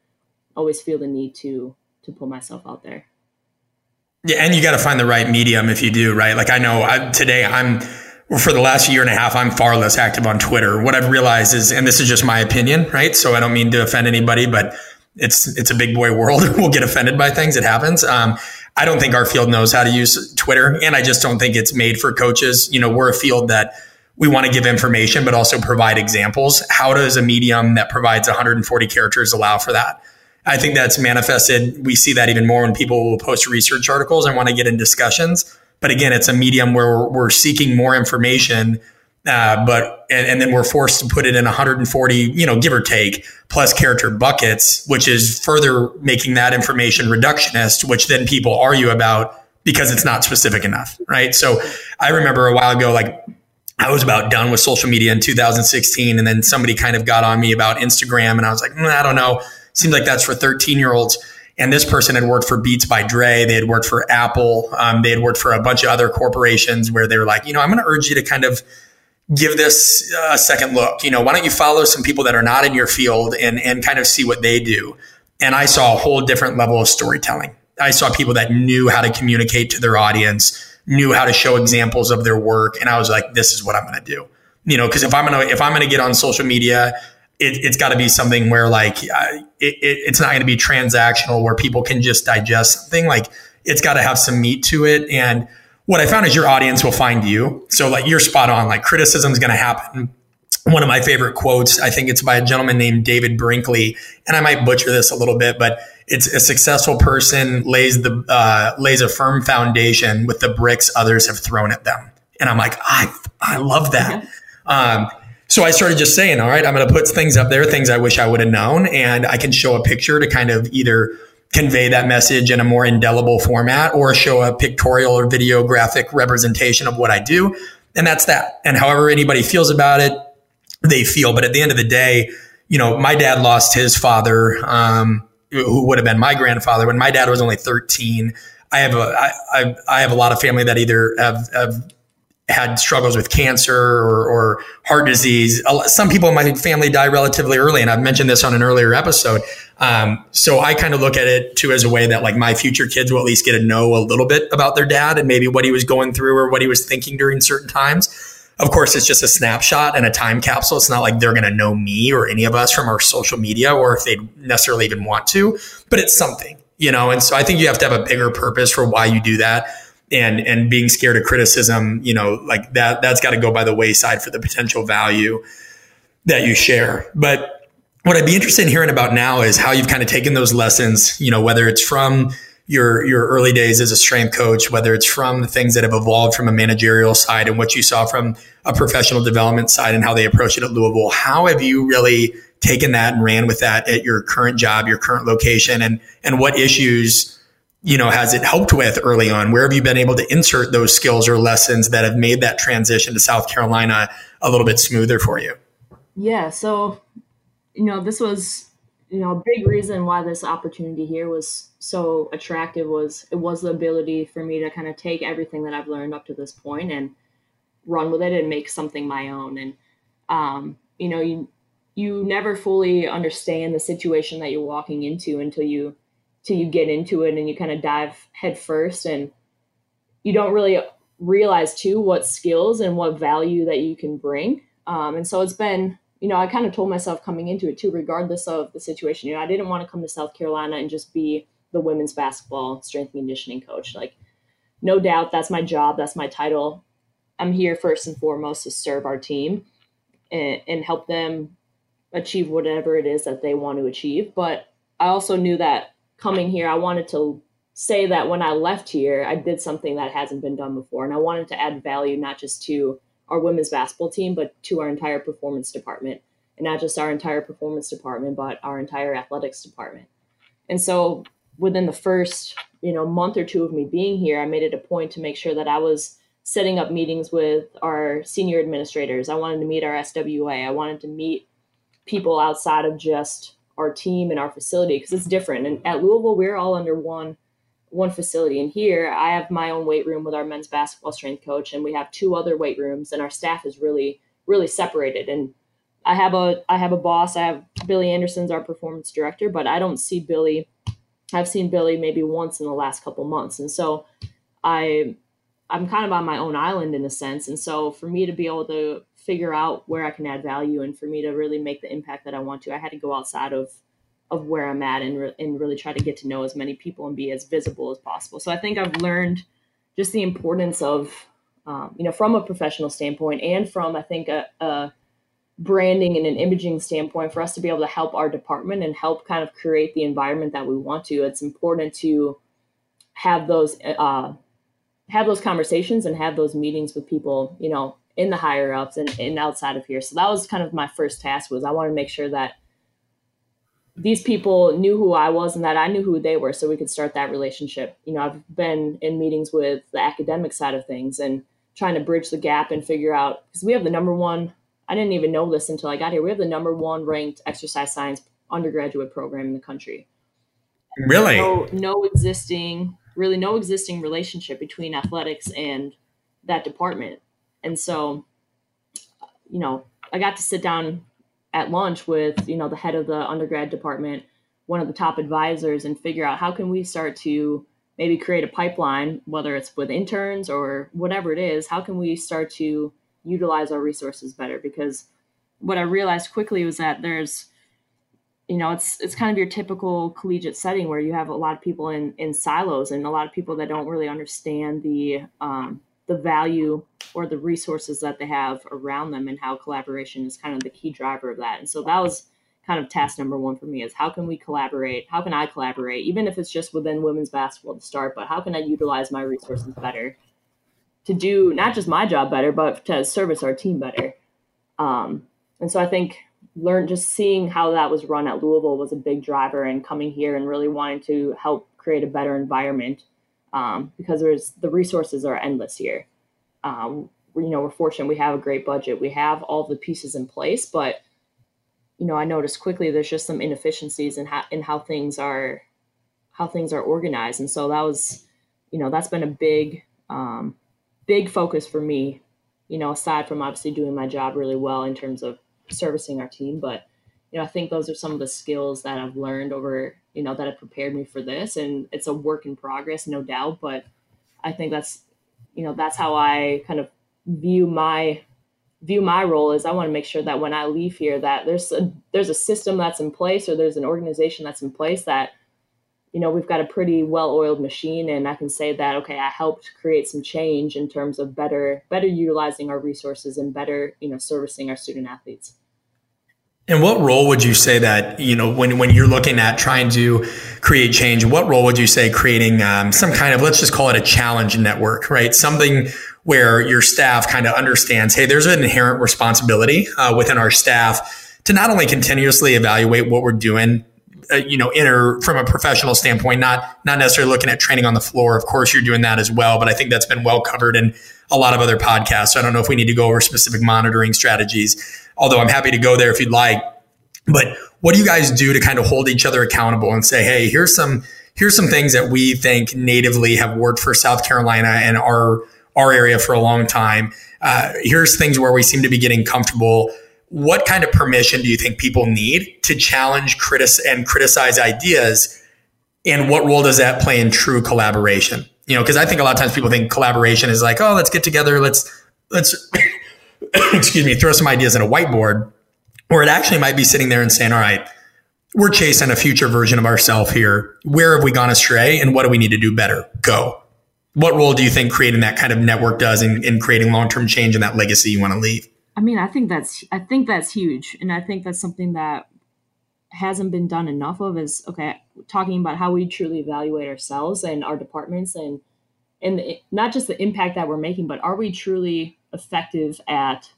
always feel the need to to put myself out there. Yeah and you got to find the right medium if you do right? Like i know I, today i'm for the last year and a half i'm far less active on twitter what i've realized is and this is just my opinion right so i don't mean to offend anybody but it's it's a big boy world *laughs* we'll get offended by things it happens um, i don't think our field knows how to use twitter and i just don't think it's made for coaches you know we're a field that we want to give information, but also provide examples. How does a medium that provides 140 characters allow for that? I think that's manifested. We see that even more when people will post research articles and want to get in discussions. But again, it's a medium where we're, we're seeking more information, uh, but and, and, then we're forced to put it in 140, you know, give or take, plus character buckets, which is further making that information reductionist, which then people argue about because it's not specific enough, right? So I remember a while ago, like I was about done with social media in 2016. And then somebody kind of got on me about Instagram. And I was like, mm, I don't know. Seems like that's for 13 year olds. And this person had worked for Beats by Dre. They had worked for Apple. Um, they had worked for a bunch of other corporations where they were like, you know, I'm going to urge you to kind of give this a second look. You know, why don't you follow some people that are not in your field and, and kind of see what they do? And I saw a whole different level of storytelling. I saw people that knew how to communicate to their audience knew how to show examples of their work. And I was like, this is what I'm going to do. You know, because if I'm going to, if I'm going to get on social media, it, has got to be something where like it, it, it's not going to be transactional where people can just digest something. Like it's got to have some meat to it. And what I found is your audience will find you. So like you're spot on. Like criticism is going to happen. One of my favorite quotes, I think it's by a gentleman named David Brinkley, and I might butcher this a little bit, but it's a successful person lays the uh, lays a firm foundation with the bricks others have thrown at them. And I'm like, I I love that. Um, so I started just saying, all right, I'm going to put things up there, things I wish I would have known, and I can show a picture to kind of either convey that message in a more indelible format or show a pictorial or video graphic representation of what I do. And that's that. And however anybody feels about it, they feel. But at the end of the day, you know, my dad lost his father. Um, who would have been my grandfather when my dad was only 13. I have a I, I, I have a lot of family that either have, have had struggles with cancer or, or, heart disease. Some people in my family die relatively early, and I've mentioned this on an earlier episode. Um, so I kind of look at it too as a way that like my future kids will at least get to know a little bit about their dad and maybe what he was going through or what he was thinking during certain times. Of course, it's just a snapshot and a time capsule. It's not like they're going to know me or any of us from our social media or if they necessarily even want to, but it's something, you know? And so I think you have to have a bigger purpose for why you do that. And, and being scared of criticism, you know, like that, that's got to go by the wayside for the potential value that you share. But what I'd be interested in hearing about now is how you've kind of taken those lessons, you know, whether it's from your your early days as a strength coach, whether it's from the things that have evolved from a managerial side and what you saw from a professional development side and how they approach it at Louisville. How have you really taken that and ran with that at your current job, your current location, and and what issues you know has it helped with early on? Where have you been able to insert those skills or lessons that have made that transition to South Carolina a little bit smoother for you? Yeah, so you know this was you know a big reason why this opportunity here was so attractive was it was the ability for me to kind of take everything that I've learned up to this point and run with it and make something my own. And um, you know, you you never fully understand the situation that you're walking into until you till you get into it and you kind of dive head first and you don't really realize too what skills and what value that you can bring. Um, and so it's been you know, I kind of told myself coming into it too, regardless of the situation, you know, I didn't want to come to South Carolina and just be the women's basketball strength and conditioning coach. Like, no doubt that's my job, that's my title. I'm here first and foremost to serve our team and, and help them achieve whatever it is that they want to achieve. But I also knew that coming here, I wanted to say that when I left here, I did something that hasn't been done before. And I wanted to add value, not just to our women's basketball team, but to our entire performance department. And not just our entire performance department, but our entire athletics department. And so within the first you know month or two of me being here i made it a point to make sure that i was setting up meetings with our senior administrators i wanted to meet our swa i wanted to meet people outside of just our team and our facility because it's different and at louisville we're all under one one facility and here i have my own weight room with our men's basketball strength coach and we have two other weight rooms and our staff is really really separated and i have a i have a boss i have billy anderson's our performance director but i don't see billy I've seen Billy maybe once in the last couple months. And so I I'm kind of on my own island in a sense. And so for me to be able to figure out where I can add value and for me to really make the impact that I want to, I had to go outside of of where I'm at and, re- and really try to get to know as many people and be as visible as possible. So I think I've learned just the importance of um, you know, from a professional standpoint and from, I think, a, a branding and an imaging standpoint for us to be able to help our department and help kind of create the environment that we want to. It's important to have those uh, have those conversations and have those meetings with people, you know, in the higher ups and, and outside of here. So that was kind of my first task was I want to make sure that these people knew who I was and that I knew who they were so we could start that relationship. You know, I've been in meetings with the academic side of things and trying to bridge the gap and figure out because we have the number one I didn't even know this until I got here. We have the number one ranked exercise science undergraduate program in the country. Really? No, no existing, really no existing relationship between athletics and that department. And so, you know, I got to sit down at lunch with, you know, the head of the undergrad department, one of the top advisors, and figure out how can we start to maybe create a pipeline, whether it's with interns or whatever it is, how can we start to utilize our resources better? Because what I realized quickly was that there's you know it's it's kind of your typical collegiate setting where you have a lot of people in in silos and a lot of people that don't really understand the um, the value or the resources that they have around them and how collaboration is kind of the key driver of that. And so that was kind of task number one for me is how can we collaborate? How can i collaborate? Even if it's just within women's basketball to start but how can i utilize my resources better to do not just my job better but to service our team better? Um, and so i think learn just seeing how that was run at louisville was a big driver and coming here and really wanting to help create a better environment um, because there's the resources are endless here. Um, you know, we're fortunate we have a great budget, we have all the pieces in place, but you know, I noticed quickly there's just some inefficiencies in how in how things are how things are organized, and so that was, you know, that's been a big um, big focus for me. You know, aside from obviously doing my job really well in terms of servicing our team, but you know, I think those are some of the skills that I've learned over you know that have prepared me for this and it's a work in progress no doubt but i think that's you know that's how i kind of view my view my role is i want to make sure that when i leave here that there's a there's a system that's in place or there's an organization that's in place that you know we've got a pretty well oiled machine and i can say that okay i helped create some change in terms of better better utilizing our resources and better you know servicing our student athletes and what role would you say that, you know, when, when you're looking at trying to create change, what role would you say creating um, some kind of, let's just call it a challenge network, right? Something where your staff kind of understands, hey, there's an inherent responsibility uh, within our staff to not only continuously evaluate what we're doing, uh, you know, from a professional standpoint, not not necessarily looking at training on the floor. Of course, you're doing that as well, but I think that's been well covered in a lot of other podcasts. So I don't know if we need to go over specific monitoring strategies although I'm happy to go there if you'd like. But what do you guys do to kind of hold each other accountable and say, hey, here's some here's some things that we think natively have worked for South Carolina and our our area for a long time. Uh, here's things where we seem to be getting comfortable. What kind of permission do you think people need to challenge, critic, and criticize ideas? And what role does that play in true collaboration? You know, because I think a lot of times people think collaboration is like, oh, let's get together, let's let's *coughs* excuse me, throw some ideas in a whiteboard, or it actually might be sitting there and saying, all right, we're chasing a future version of ourselves here. Where have we gone astray and what do we need to do better? Go. What role do you think creating that kind of network does in, in creating long-term change and that legacy you want to leave? I mean, I think that's I think that's huge. And I think that's something that hasn't been done enough of is okay, talking about how we truly evaluate ourselves and our departments and and the, not just the impact that we're making, but are we truly effective at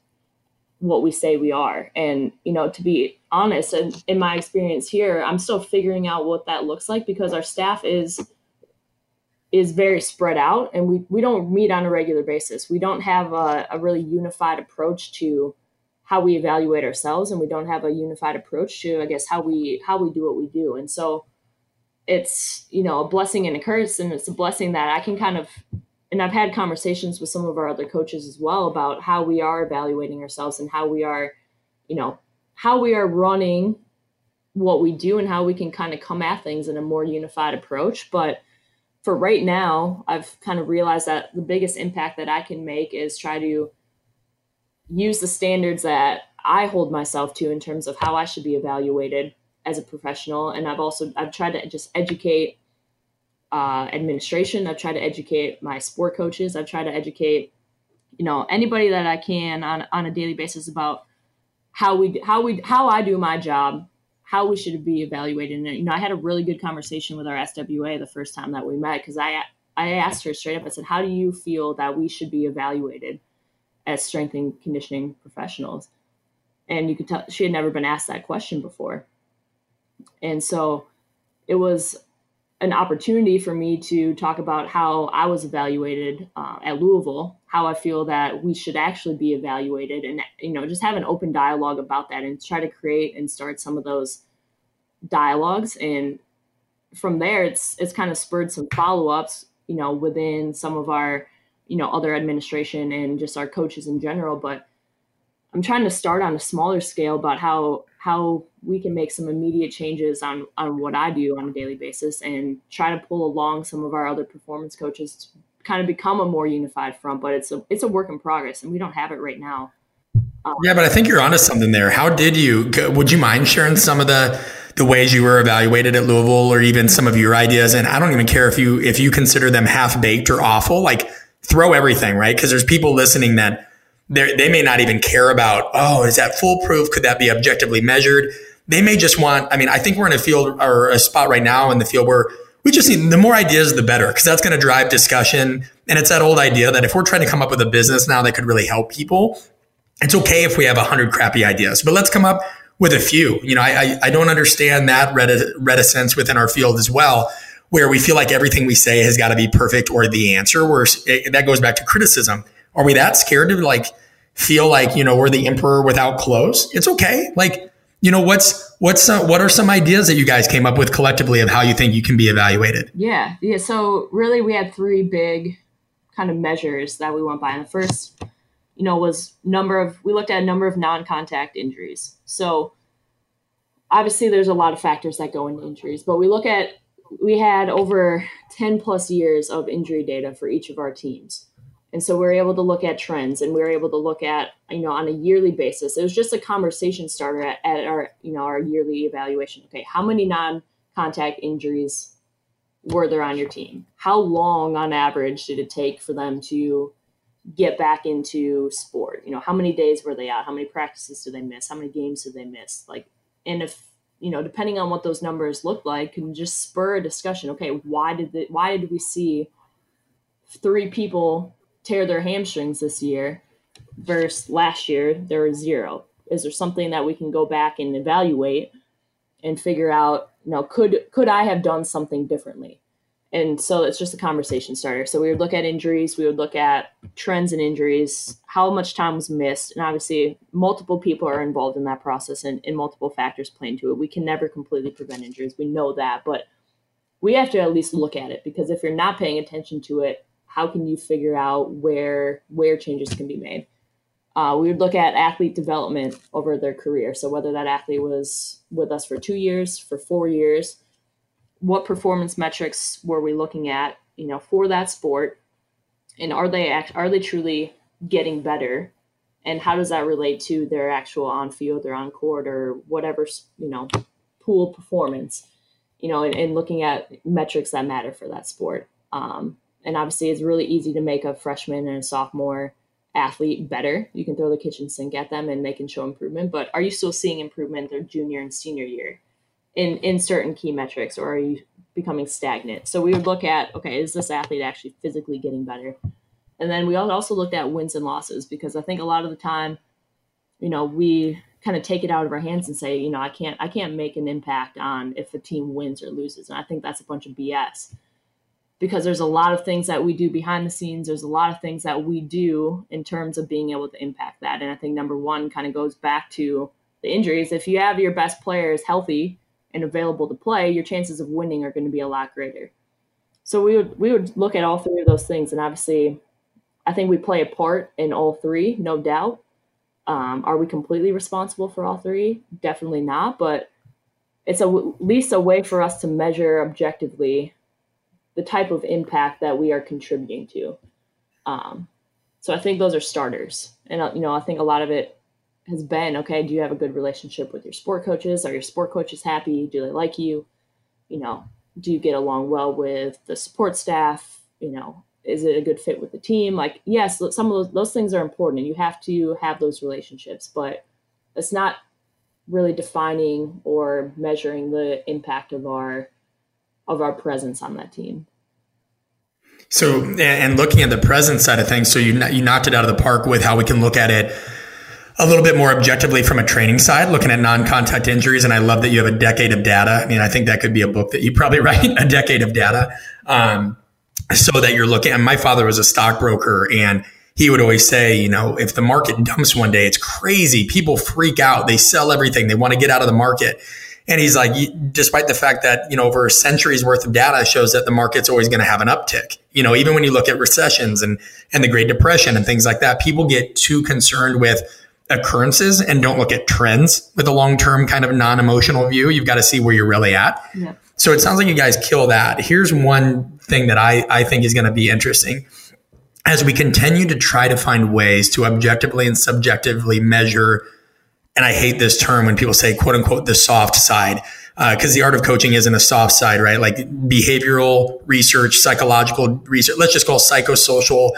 what we say we are. And, you know, to be honest, and in my experience here, I'm still figuring out what that looks like because our staff is is very spread out and we, we don't meet on a regular basis. We don't have a, a really unified approach to how we evaluate ourselves and we don't have a unified approach to, I guess, how we how we do what we do. And so it's, you know, a blessing and a curse. And it's a blessing that I can kind of and I've had conversations with some of our other coaches as well about how we are evaluating ourselves and how we are, you know, how we are running what we do and how we can kind of come at things in a more unified approach. But for right now, I've kind of realized that the biggest impact that I can make is try to use the standards that I hold myself to in terms of how I should be evaluated as a professional. And I've also I've tried to just educate uh, administration. I've tried to educate my sport coaches. I've tried to educate you know anybody that I can on on a daily basis about how we how we how I do my job, how we should be evaluated. And you know, I had a really good conversation with our SWA the first time that we met because I I asked her straight up. I said, "How do you feel that we should be evaluated as strength and conditioning professionals?" And you could tell she had never been asked that question before, and so it was an opportunity for me to talk about how I was evaluated uh, at Louisville, how I feel that we should actually be evaluated, and you know, just have an open dialogue about that, and try to create and start some of those dialogues. And from there, it's it's kind of spurred some follow ups, you know, within some of our, you know, other administration and just our coaches in general. But I'm trying to start on a smaller scale about how how we can make some immediate changes on on what I do on a daily basis and try to pull along some of our other performance coaches to kind of become a more unified front. But it's a it's a work in progress, and we don't have it right now. Um, yeah, but I think you're onto something there. How did you? Would you mind sharing some of the the ways you were evaluated at Louisville, or even some of your ideas? And I don't even care if you if you consider them half baked or awful. Like throw everything right because there's people listening that they may not even care about, oh, is that foolproof? Could that be objectively measured? They may just want, I mean, I think we're in a field or a spot right now in the field where we just need the more ideas, the better, because that's going to drive discussion. And it's that old idea that if we're trying to come up with a business now that could really help people, it's okay if we have a hundred crappy ideas, but let's come up with a few. You know, I, I, I don't understand that reticence within our field as well, where we feel like everything we say has got to be perfect or the answer. Where eh, that goes back to criticism are we that scared to like feel like, you know, we're the emperor without clothes? It's okay. Like, you know, what's, what's, some, what are some ideas that you guys came up with collectively of how you think you can be evaluated? Yeah. Yeah. So really we had three big kind of measures that we went by. And the first, you know, was number of, we looked at a number of non-contact injuries. So obviously there's a lot of factors that go into injuries, but we look at, we had over 10 plus years of injury data for each of our teams. And so we are able to look at trends and we are able to look at, you know, on a yearly basis. It was just a conversation starter at, at our, you know, our yearly evaluation. Okay, how many non-contact injuries were there on your team? How long on average did it take for them to get back into sport? You know, how many days were they out? How many practices did they miss? How many games did they miss? Like, and if you know, depending on what those numbers look like, can just spur a discussion. Okay, why did the, why did we see three people tear their hamstrings this year versus last year there was zero. Is there something that we can go back and evaluate and figure out you know could could i have done something differently? And so it's just a conversation starter. So we would look at injuries we would look at trends in injuries how much time was missed and obviously multiple people are involved in that process and, and multiple factors play into it. We can never completely prevent injuries we know that but we have to at least look at it because if you're not paying attention to it how can you figure out where where changes can be made? Uh, we would look at athlete development over their career. So whether that athlete was with us for two years, for four years, what performance metrics were we looking at? You know, for that sport, and are they act, are they truly getting better? And how does that relate to their actual on field or on court or whatever you know pool performance? You know, and, and looking at metrics that matter for that sport. Um, and obviously, it's really easy to make a freshman and a sophomore athlete better. You can throw the kitchen sink at them and they can show improvement. But are you still seeing improvement their junior and senior year in, in certain key metrics, or are you becoming stagnant? So we would look at okay, is this athlete actually physically getting better? And then we also looked at wins and losses because I think a lot of the time, you know, we kind of take it out of our hands and say, you know, I can't I can't make an impact on if a team wins or loses. And I think that's a bunch of BS because there's a lot of things that we do behind the scenes. There's a lot of things that we do in terms of being able to impact that. And I think number one kind of goes back to the injuries. If you have your best players healthy and available to play, your chances of winning are going to be a lot greater. So we would we would look at all three of those things, and obviously, I think we play a part in all three, no doubt. Um, are we completely responsible for all three? Definitely not, but it's at least a way for us to measure objectively the type of impact that we are contributing to. Um, so I think those are starters, and uh, you know I think a lot of it has been okay. Do you have a good relationship with your sport coaches? Are your sport coaches happy? Do they like you? You know, do you get along well with the support staff? You know, is it a good fit with the team? Like, yes, some of those, those things are important and you have to have those relationships, but it's not really defining or measuring the impact of our of our presence on that team. So, and looking at the present side of things, so you you knocked it out of the park with how we can look at it a little bit more objectively from a training side, looking at non-contact injuries. And I love that you have a decade of data. I mean, I think that could be a book that you probably *laughs* write, a decade of data, um, so that you're looking. And my father was a stockbroker, and he would always say, you know, if the market dumps one day, it's crazy. People freak out. They sell everything. They want to get out of the market. And he's like, despite the fact that, you know, over a century's worth of data shows that the market's always going to have an uptick. You know, even when you look at recessions and, and the Great Depression and things like that, people get too concerned with occurrences and don't look at trends with a long term kind of non emotional view. You've got to see where you're really at. Yeah. So it sounds like you guys kill that. Here's one thing that I, I think is going to be interesting. As we continue to try to find ways to objectively and subjectively measure and I hate this term when people say quote unquote the soft side because uh, the art of coaching isn't a soft side, right? Like behavioral research, psychological research, let's just call psychosocial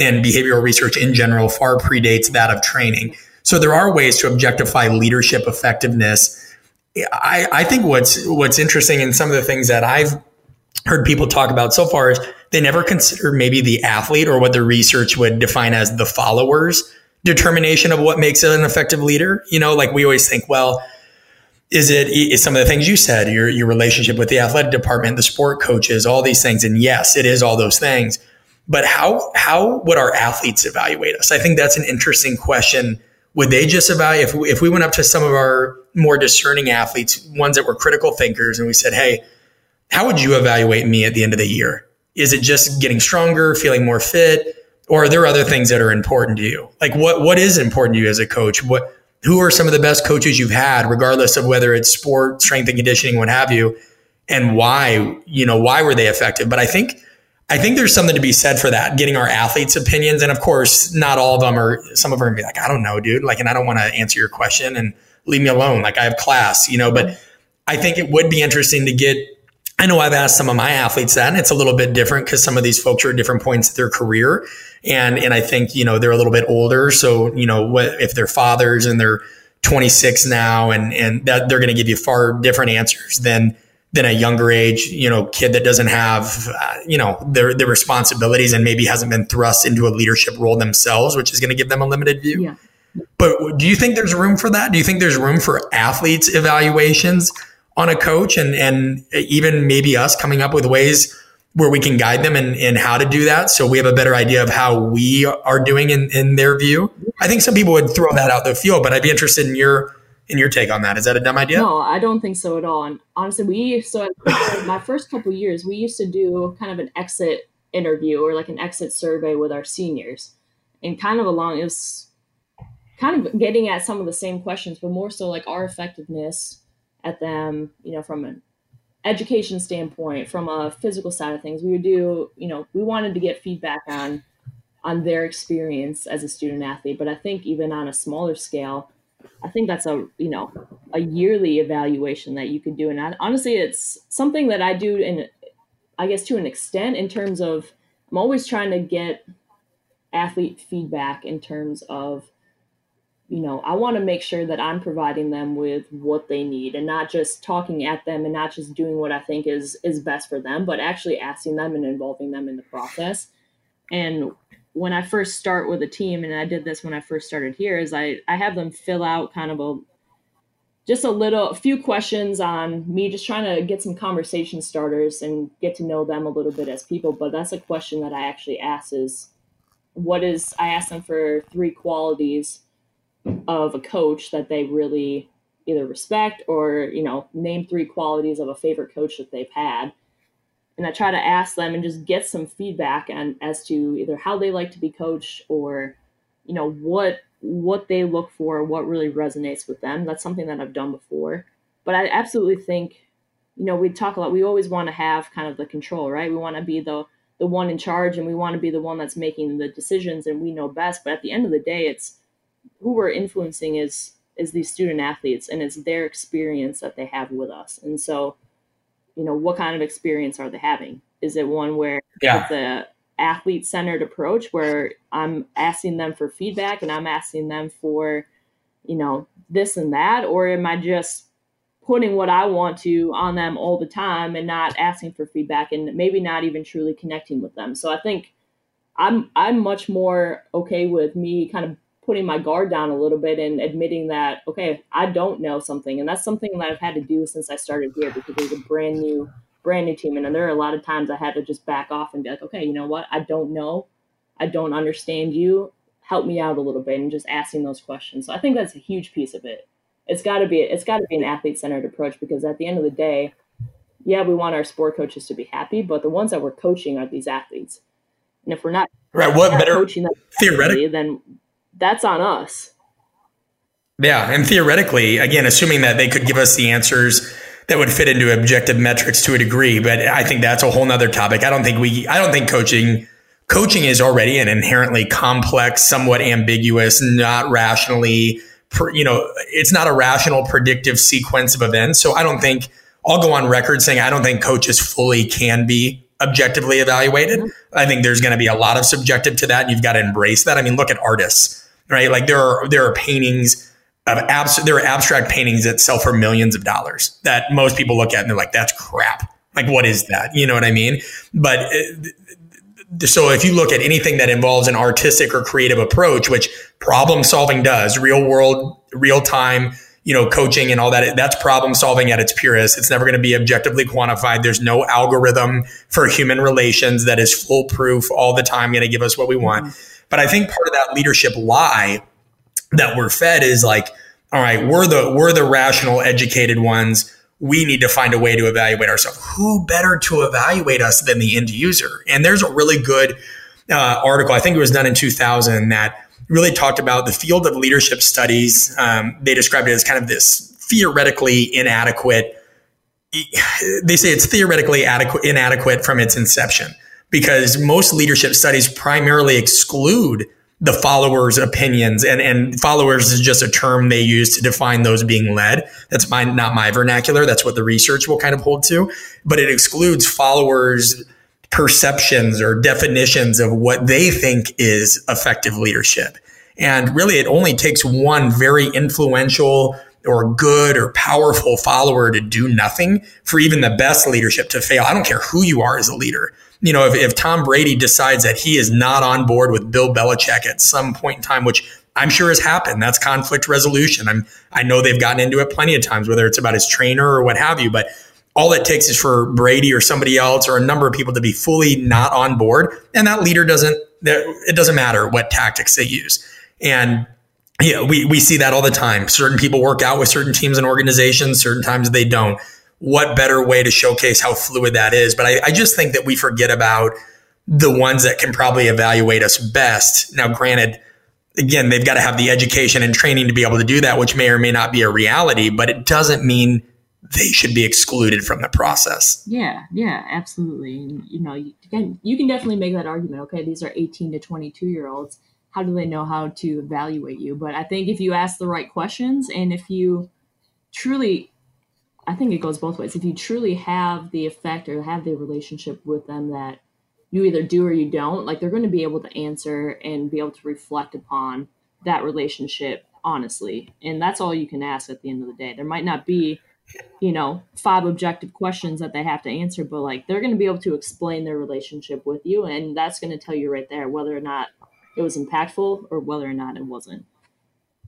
and behavioral research in general far predates that of training. So there are ways to objectify leadership effectiveness. I, I think what's what's interesting in some of the things that I've heard people talk about so far is they never consider maybe the athlete or what the research would define as the followers determination of what makes an effective leader. You know, like we always think, well, is it is some of the things you said, your your relationship with the athletic department, the sport coaches, all these things, and yes, it is all those things. But how how would our athletes evaluate us? I think that's an interesting question. Would they just evaluate if we, if we went up to some of our more discerning athletes, ones that were critical thinkers, and we said, "Hey, how would you evaluate me at the end of the year? Is it just getting stronger, feeling more fit? Or are there other things that are important to you? Like what what is important to you as a coach? What who are some of the best coaches you've had, regardless of whether it's sport, strength and conditioning, what have you, and why, you know, why were they effective? But I think I think there's something to be said for that, getting our athletes' opinions. And of course, not all of them are some of them are be like, I don't know, dude. Like, and I don't want to answer your question and leave me alone. Like I have class, you know, but I think it would be interesting to get I know I've asked some of my athletes that, and it's a little bit different because some of these folks are at different points of their career. And, and I think, you know, they're a little bit older. So, you know, what, if they're fathers and they're 26 now and, and that they're going to give you far different answers than, than a younger age, you know, kid that doesn't have, uh, you know, their, their responsibilities and maybe hasn't been thrust into a leadership role themselves, which is going to give them a limited view. Yeah. But do you think there's room for that? Do you think there's room for athletes evaluations? On a coach and, and even maybe us coming up with ways where we can guide them and, in how to do that. So we have a better idea of how we are doing in, in their view. I think some people would throw that out the field, but I'd be interested in your, in your take on that. Is that a dumb idea? No, I don't think so at all. And honestly, we, so my first couple years, we used to do kind of an exit interview or like an exit survey with our seniors and kind of along, it was kind of getting at some of the same questions, but more so like our effectiveness at them, you know, from an education standpoint, from a physical side of things. We would do, you know, we wanted to get feedback on on their experience as a student athlete, but I think even on a smaller scale, I think that's a you know a yearly evaluation that you could do, and I, honestly, it's something that I do in, I guess, to an extent in terms of I'm always trying to get athlete feedback in terms of you know, I want to make sure that I'm providing them with what they need and not just talking at them and not just doing what I think is is best for them, but actually asking them and involving them in the process. And when I first start with a team, and I did this when I first started here, is I I have them fill out kind of a just a little a few questions on me just trying to get some conversation starters and get to know them a little bit as people but that's a question that i actually ask is what is i ask them for three qualities of a coach that they really either respect or you know name three qualities of a favorite coach that they've had. And i try to ask them and just get some feedback and as to either how they like to be coached or you know what what they look for what really resonates with them. That's something that i've done before. But i absolutely think you know we talk a lot we always want to have kind of the control right? We want to be the the one in charge and we want to be the one that's making the decisions and we know best. But at the end of the day it's who we're influencing is is these student athletes and it's their experience that they have with us and so you know what kind of experience are they having is it one where yeah. it's a athlete centered approach where I'm asking them for feedback and I'm asking them for, you know, this and that? Or am I just putting what I want to on them all the time and not asking for feedback and maybe not even truly connecting with them? So I think I'm I'm much more okay with me kind of putting my guard down a little bit and admitting that okay, I don't know something, and that's something that I've had to do since I started here because it was a brand new brand new team, and there are a lot of times I had to just back off and be like, okay, you know what, I don't know, I don't understand you, help me out a little bit, and just asking those questions. So I think that's a huge piece of it. It's got to be it's got to be an athlete centered approach because at the end of the day, yeah, we want our sport coaches to be happy, but the ones that we're coaching are these athletes. And if we're not right, what better coaching them theoretically, then that's on us. Yeah, and theoretically, again, assuming that they could give us the answers that would fit into objective metrics to a degree, but I think that's a whole nother topic. I don't think we, I don't think coaching, coaching is already an inherently complex, somewhat ambiguous, not rationally, you know, it's not a rational predictive sequence of events. So I don't think I'll go on record saying I don't think coaches fully can be objectively evaluated. Mm-hmm. I think there's going to be a lot of subjective to that, and you've got to embrace that. I mean, look at artists, right? Like there are there are paintings of abs- there are abstract paintings that sell for millions of dollars that most people look at and they're like, that's crap. Like, what is that? You know what I mean? But uh, so if you look at anything that involves an artistic or creative approach, which problem solving does, real world, real time you know, coaching and all that. That's problem solving at its purest. It's never going to be objectively quantified. There's no algorithm for human relations that is foolproof all the time, going to give us what we want. Mm-hmm. But I think part of that leadership lie that we're fed is like, all right, we're the we're the rational, educated ones. We need to find a way to evaluate ourselves. Who better to evaluate us than the end user? And there's a really good uh, article. I think it was done in 2000 that really talked about the field of leadership studies. Um, they described it as kind of this theoretically inadequate. They say it's theoretically adequate, inadequate from its inception because most leadership studies primarily exclude the followers' opinions, and and followers is just a term they use to define those being led. That's my not my vernacular. That's what the research will kind of hold to, but it excludes followers' perceptions or definitions of what they think is effective leadership. And really, it only takes one very influential or good or powerful follower to do nothing for even the best leadership to fail. I don't care who you are as a leader. You know, if, if Tom Brady decides that he is not on board with Bill Belichick at some point in time, which I'm sure has happened. That's conflict resolution. I'm I know they've gotten into it plenty of times, whether it's about his trainer or what have you. But all it takes is for Brady or somebody else or a number of people to be fully not on board, and that leader doesn't. It doesn't matter what tactics they use, and yeah, we we see that all the time. Certain people work out with certain teams and organizations. Certain times they don't. What better way to showcase how fluid that is? But I, I just think that we forget about the ones that can probably evaluate us best. Now, granted, again, they've got to have the education and training to be able to do that, which may or may not be a reality, but it doesn't mean they should be excluded from the process. Yeah, yeah, absolutely. And, you know, you can, you can definitely make that argument. Okay, these are 18 to 22 year olds. How do they know how to evaluate you? But I think if you ask the right questions and if you truly, I think it goes both ways. If you truly have the effect or have the relationship with them that you either do or you don't, like they're going to be able to answer and be able to reflect upon that relationship honestly. And that's all you can ask at the end of the day. There might not be you know, five objective questions that they have to answer, but like they're going to be able to explain their relationship with you. And that's going to tell you right there whether or not it was impactful or whether or not it wasn't.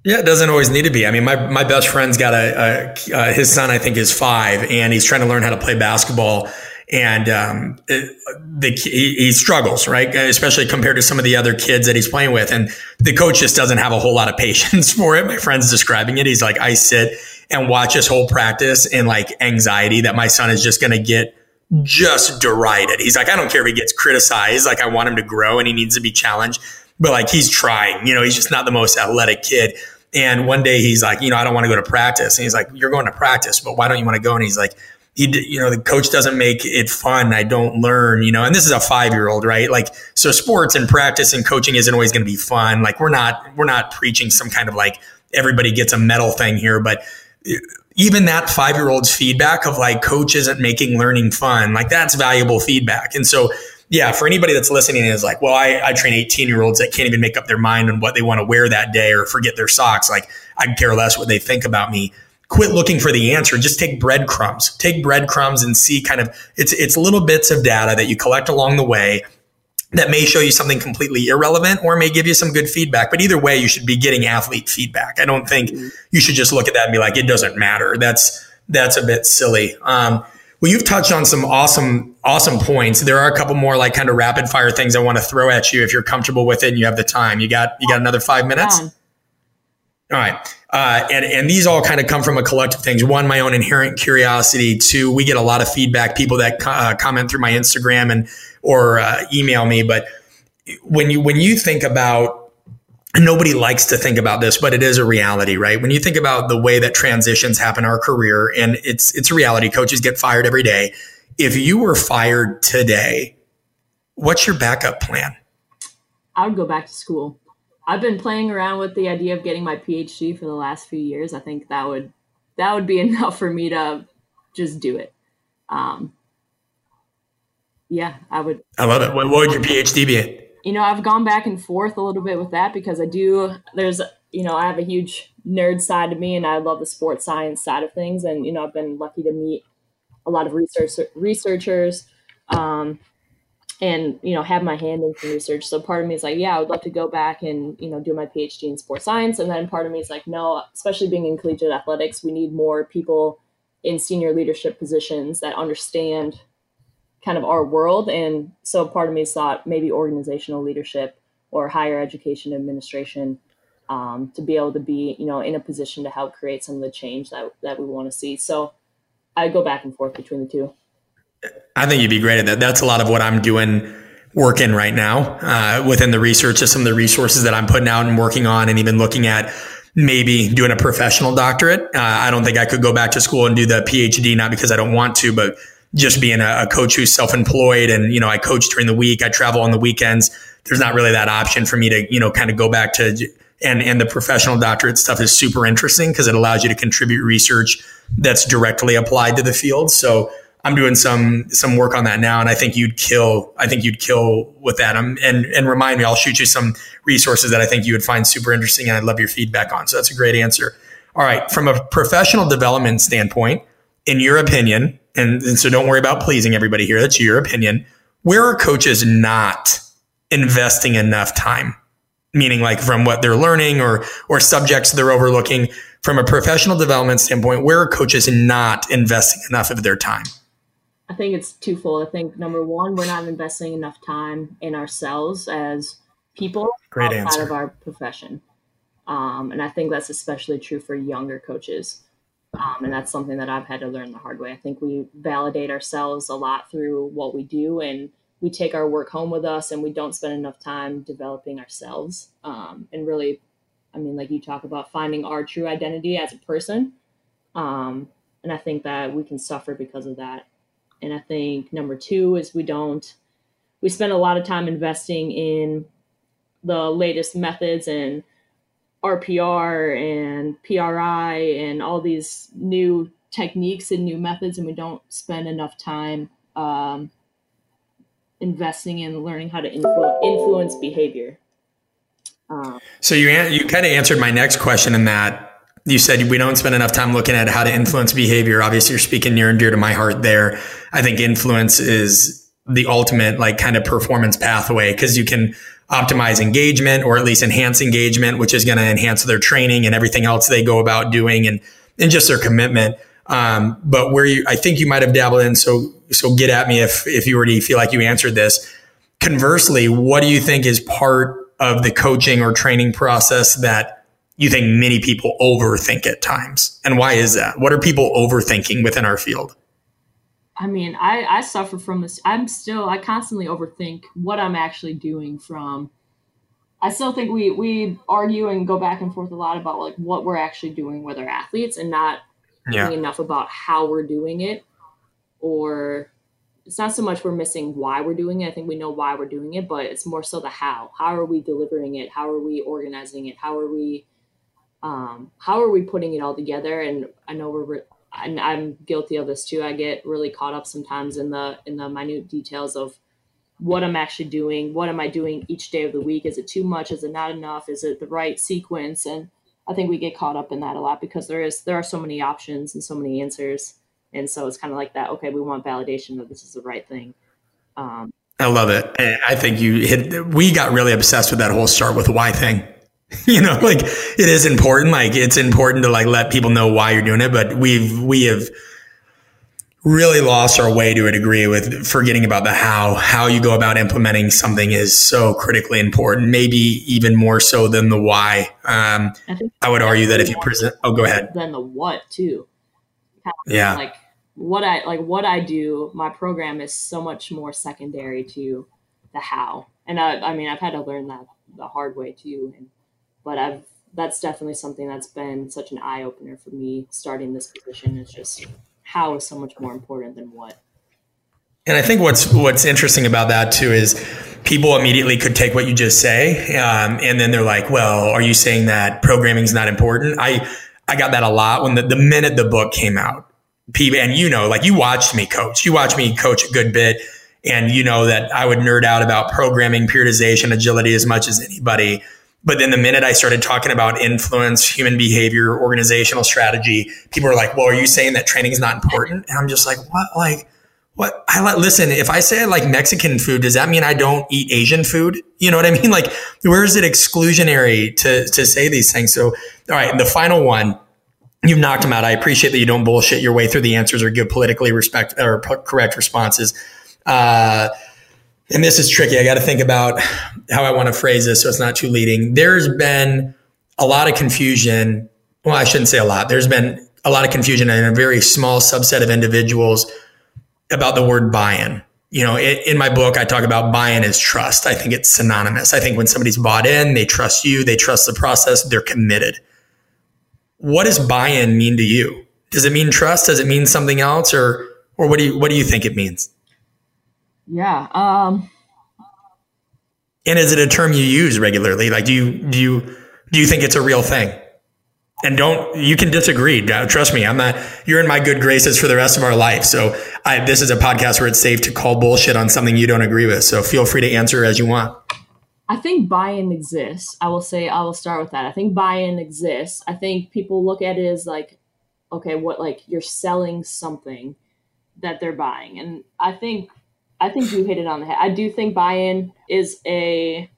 Yeah, it doesn't always need to be. I mean, my, my best friend's got a, a uh, his son, I think is five and he's trying to learn how to play basketball and um, it, the, he, he, struggles, right? Especially compared to some of the other kids that he's playing with. And the coach just doesn't have a whole lot of *laughs* patience for it. My friend's describing it. He's like, I sit and watch his whole practice in like anxiety that my son is just going to get just derided. He's like, I don't care if he gets criticized. Like, I want him to grow and he needs to be challenged. But like, he's trying, you know, he's just not the most athletic kid. And one day he's like, you know, I don't want to go to practice. And he's like, you're going to practice, but why don't you want to go? And he's like, he, you know, the coach doesn't make it fun. I don't learn, you know, and this is a five year old, right? Like, so sports and practice and coaching isn't always going to be fun. Like, we're not, we're not preaching some kind of like everybody gets a medal thing here, but even that five year old's feedback of like coach isn't making learning fun, like that's valuable feedback. And so yeah, for anybody that's listening is like, well, I, I train 18 year olds that can't even make up their mind on what they want to wear that day or forget their socks. Like, I care less what they think about me. Quit looking for the answer. Just take breadcrumbs. Take breadcrumbs and see kind of it's it's little bits of data that you collect along the way that may show you something completely irrelevant or may give you some good feedback. But either way, you should be getting athlete feedback. I don't think you should just look at that and be like, it doesn't matter. That's that's a bit silly. Um, well, you've touched on some awesome, awesome points. There are a couple more like kind of rapid fire things I want to throw at you if you're comfortable with it and you have the time. You got you got another five minutes. All right. Uh, and, and these all kind of come from a collective things. One, my own inherent curiosity. Two, we get a lot of feedback, people that uh, comment through my Instagram and or uh, email me. But when you when you think about nobody likes to think about this, but it is a reality, right? When you think about the way that transitions happen in our career, and it's it's a reality. Coaches get fired every day. If you were fired today, what's your backup plan? I would go back to school. I've been playing around with the idea of getting my PhD for the last few years. I think that would that would be *laughs* enough for me to just do it. Um, yeah, I would. I love it. What, what would your PhD be in? You know, I've gone back and forth a little bit with that because I do, there's, you know, I have a huge nerd side to me and I love the sports science side of things. And, you know, I've been lucky to meet a lot of research researchers um, and, you know, have my hand in some research. So part of me is like, yeah, I would love to go back and, you know, do my PhD in sports science. And then part of me is like, no, especially being in collegiate athletics, we need more people in senior leadership positions that understand kind of our world. And so part of me thought maybe organizational leadership or higher education administration um, to be able to be, you know, in a position to help create some of the change that, that we want to see. So I go back and forth between the two. I think you'd be great at that. That's a lot of what I'm doing working right now uh, within the research of some of the resources that I'm putting out and working on and even looking at maybe doing a professional doctorate. Uh, I don't think I could go back to school and do the PhD, not because I don't want to, but just being a, a coach who's self-employed and, you know, I coach during the week, I travel on the weekends. There's not really that option for me to, you know, kind of go back to, and, and the professional doctorate stuff is super interesting because it allows you to contribute research that's directly applied to the field. So, I'm doing some some work on that now, and I think you'd kill. I think you'd kill with that. Um, and and remind me, I'll shoot you some resources that I think you would find super interesting, and I'd love your feedback on. So that's a great answer. All right, from a professional development standpoint, in your opinion, and, and so don't worry about pleasing everybody here. That's your opinion. Where are coaches not investing enough time? Meaning like from what they're learning or or subjects they're overlooking from a professional development standpoint, where are coaches not investing enough of their time? I think it's twofold. I think number one, we're not investing enough time in ourselves as people Great outside answer. of our profession. Um, and I think that's especially true for younger coaches. Um, and that's something that I've had to learn the hard way. I think we validate ourselves a lot through what we do, and we take our work home with us, and we don't spend enough time developing ourselves. Um, and really, I mean, like you talk about finding our true identity as a person. Um, and I think that we can suffer because of that. And I think number two is we don't, we spend a lot of time investing in the latest methods and RPR and PRI and all these new techniques and new methods, and we don't spend enough time um, investing in learning how to influ- influence behavior. Um, so you you kind of answered my next question in that you said we don't spend enough time looking at how to influence behavior. Obviously, you're speaking near and dear to my heart there. I think influence is the ultimate like kind of performance pathway because you can optimize engagement or at least enhance engagement, which is going to enhance their training and everything else they go about doing and, and just their commitment. Um, but where you, I think you might have dabbled in. So, so get at me if, if you already feel like you answered this. Conversely, what do you think is part of the coaching or training process that you think many people overthink at times? And why is that? What are people overthinking within our field? I mean, I, I suffer from this. I'm still, I constantly overthink what I'm actually doing from. I still think we, we argue and go back and forth a lot about like what we're actually doing with our athletes and not yeah. enough about how we're doing it. Or it's not so much we're missing why we're doing it. I think we know why we're doing it, but it's more so the how. How are we delivering it? How are we organizing it? How are we, um, how are we putting it all together? And I know we're and I'm guilty of this too. I get really caught up sometimes in the in the minute details of what I'm actually doing. What am I doing each day of the week? Is it too much? Is it not enough? Is it the right sequence? And I think we get caught up in that a lot because there is there are so many options and so many answers, and so it's kind of like that. Okay, we want validation that this is the right thing. Um, I love it. I think you hit. We got really obsessed with that whole start with why thing. *laughs* You know, like it is important. Like it's important to like let people know why you're doing it. But we've we have really lost our way to a degree with forgetting about the how. How you go about implementing something is so critically important, maybe even more so than the why. Um, I, I, would argue that if you present, oh, go ahead. Then the what too. yeah. Like what I like, what I do, my program is so much more secondary to the how. And I, I mean, I've had to learn that the hard way too. And, but I've, that's definitely something that's been such an eye opener for me starting this position is just how is so much more important than what. And I think what's what's interesting about that too is people immediately could take what you just say, um, and then they're like, "Well, are you saying that programming is not important?" I I got that a lot when the, the minute the book came out. People, and you know, like you watched me coach, you watched me coach a good bit, and you know that I would nerd out about programming, periodization, agility as much as anybody. But then the minute I started talking about influence, human behavior, organizational strategy, people were like, well, are you saying that training is not important? And I'm just like, what? Like, what? I like, listen, if I say I like Mexican food, does that mean I don't eat Asian food? *laughs* You know what I mean? *laughs* Like, where is it exclusionary to, to say these things? So, all right. The final one, you've knocked them out. I appreciate that you don't bullshit your way through the answers or give politically respect or correct responses. Uh, and this is tricky. I got to think about how I want to phrase this so it's not too leading. There's been a lot of confusion. Well, I shouldn't say a lot. There's been a lot of confusion in a very small subset of individuals about the word buy-in. You know, in my book, I talk about buy-in as trust. I think it's synonymous. I think when somebody's bought in, they trust you, they trust the process, they're committed. What does buy-in mean to you? Does it mean trust? Does it mean something else, or or what do you what do you think it means? Yeah. Um, and is it a term you use regularly? Like, do you do you do you think it's a real thing? And don't you can disagree. Trust me, I'm not. You're in my good graces for the rest of our life. So I, this is a podcast where it's safe to call bullshit on something you don't agree with. So feel free to answer as you want. I think buy-in exists. I will say I will start with that. I think buy-in exists. I think people look at it as like, okay, what like you're selling something that they're buying, and I think I think you hit it on the head. I do think buy-in is a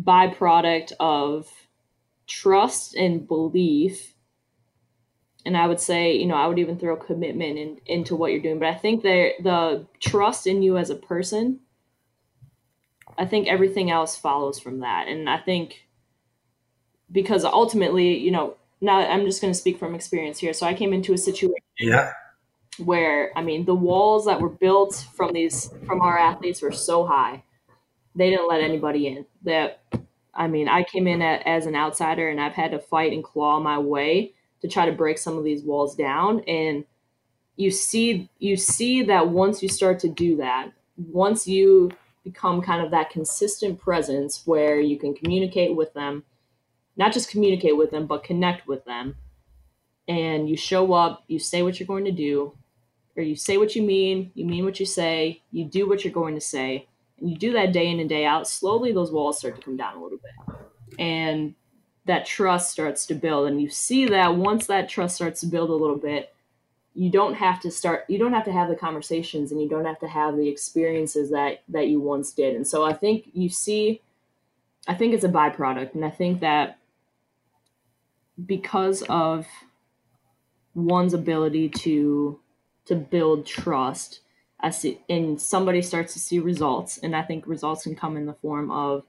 byproduct of trust and belief. And I would say, you know, I would even throw commitment in, into what you're doing. But I think that the trust in you as a person, I think everything else follows from that. And I think because ultimately, you know, now I'm just going to speak from experience here. So I came into a situation. Yeah where I mean the walls that were built from these from our athletes were so high. They didn't let anybody in. That I mean, I came in at, as an outsider and I've had to fight and claw my way to try to break some of these walls down and you see you see that once you start to do that, once you become kind of that consistent presence where you can communicate with them, not just communicate with them, but connect with them. And you show up, you say what you're going to do, or you say what you mean, you mean what you say, you do what you're going to say, and you do that day in and day out, slowly those walls start to come down a little bit. And that trust starts to build. And you see that once that trust starts to build a little bit, you don't have to start you don't have to have the conversations and you don't have to have the experiences that that you once did. And so I think you see I think it's a byproduct. And I think that because of one's ability to to build trust as and somebody starts to see results and i think results can come in the form of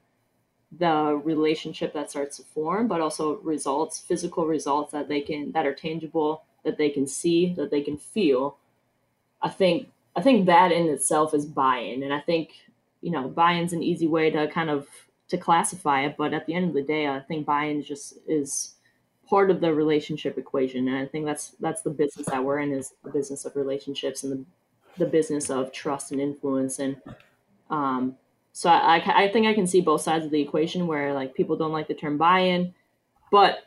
the relationship that starts to form but also results physical results that they can that are tangible that they can see that they can feel. I think i think that in itself is buy-in and i think you know buy-in's an easy way to kind of to classify it but at the end of the day i think buy-in just is part of the relationship equation and i think that's that's the business that we're in is the business of relationships and the, the business of trust and influence and um, so I, I think i can see both sides of the equation where like people don't like the term buy-in but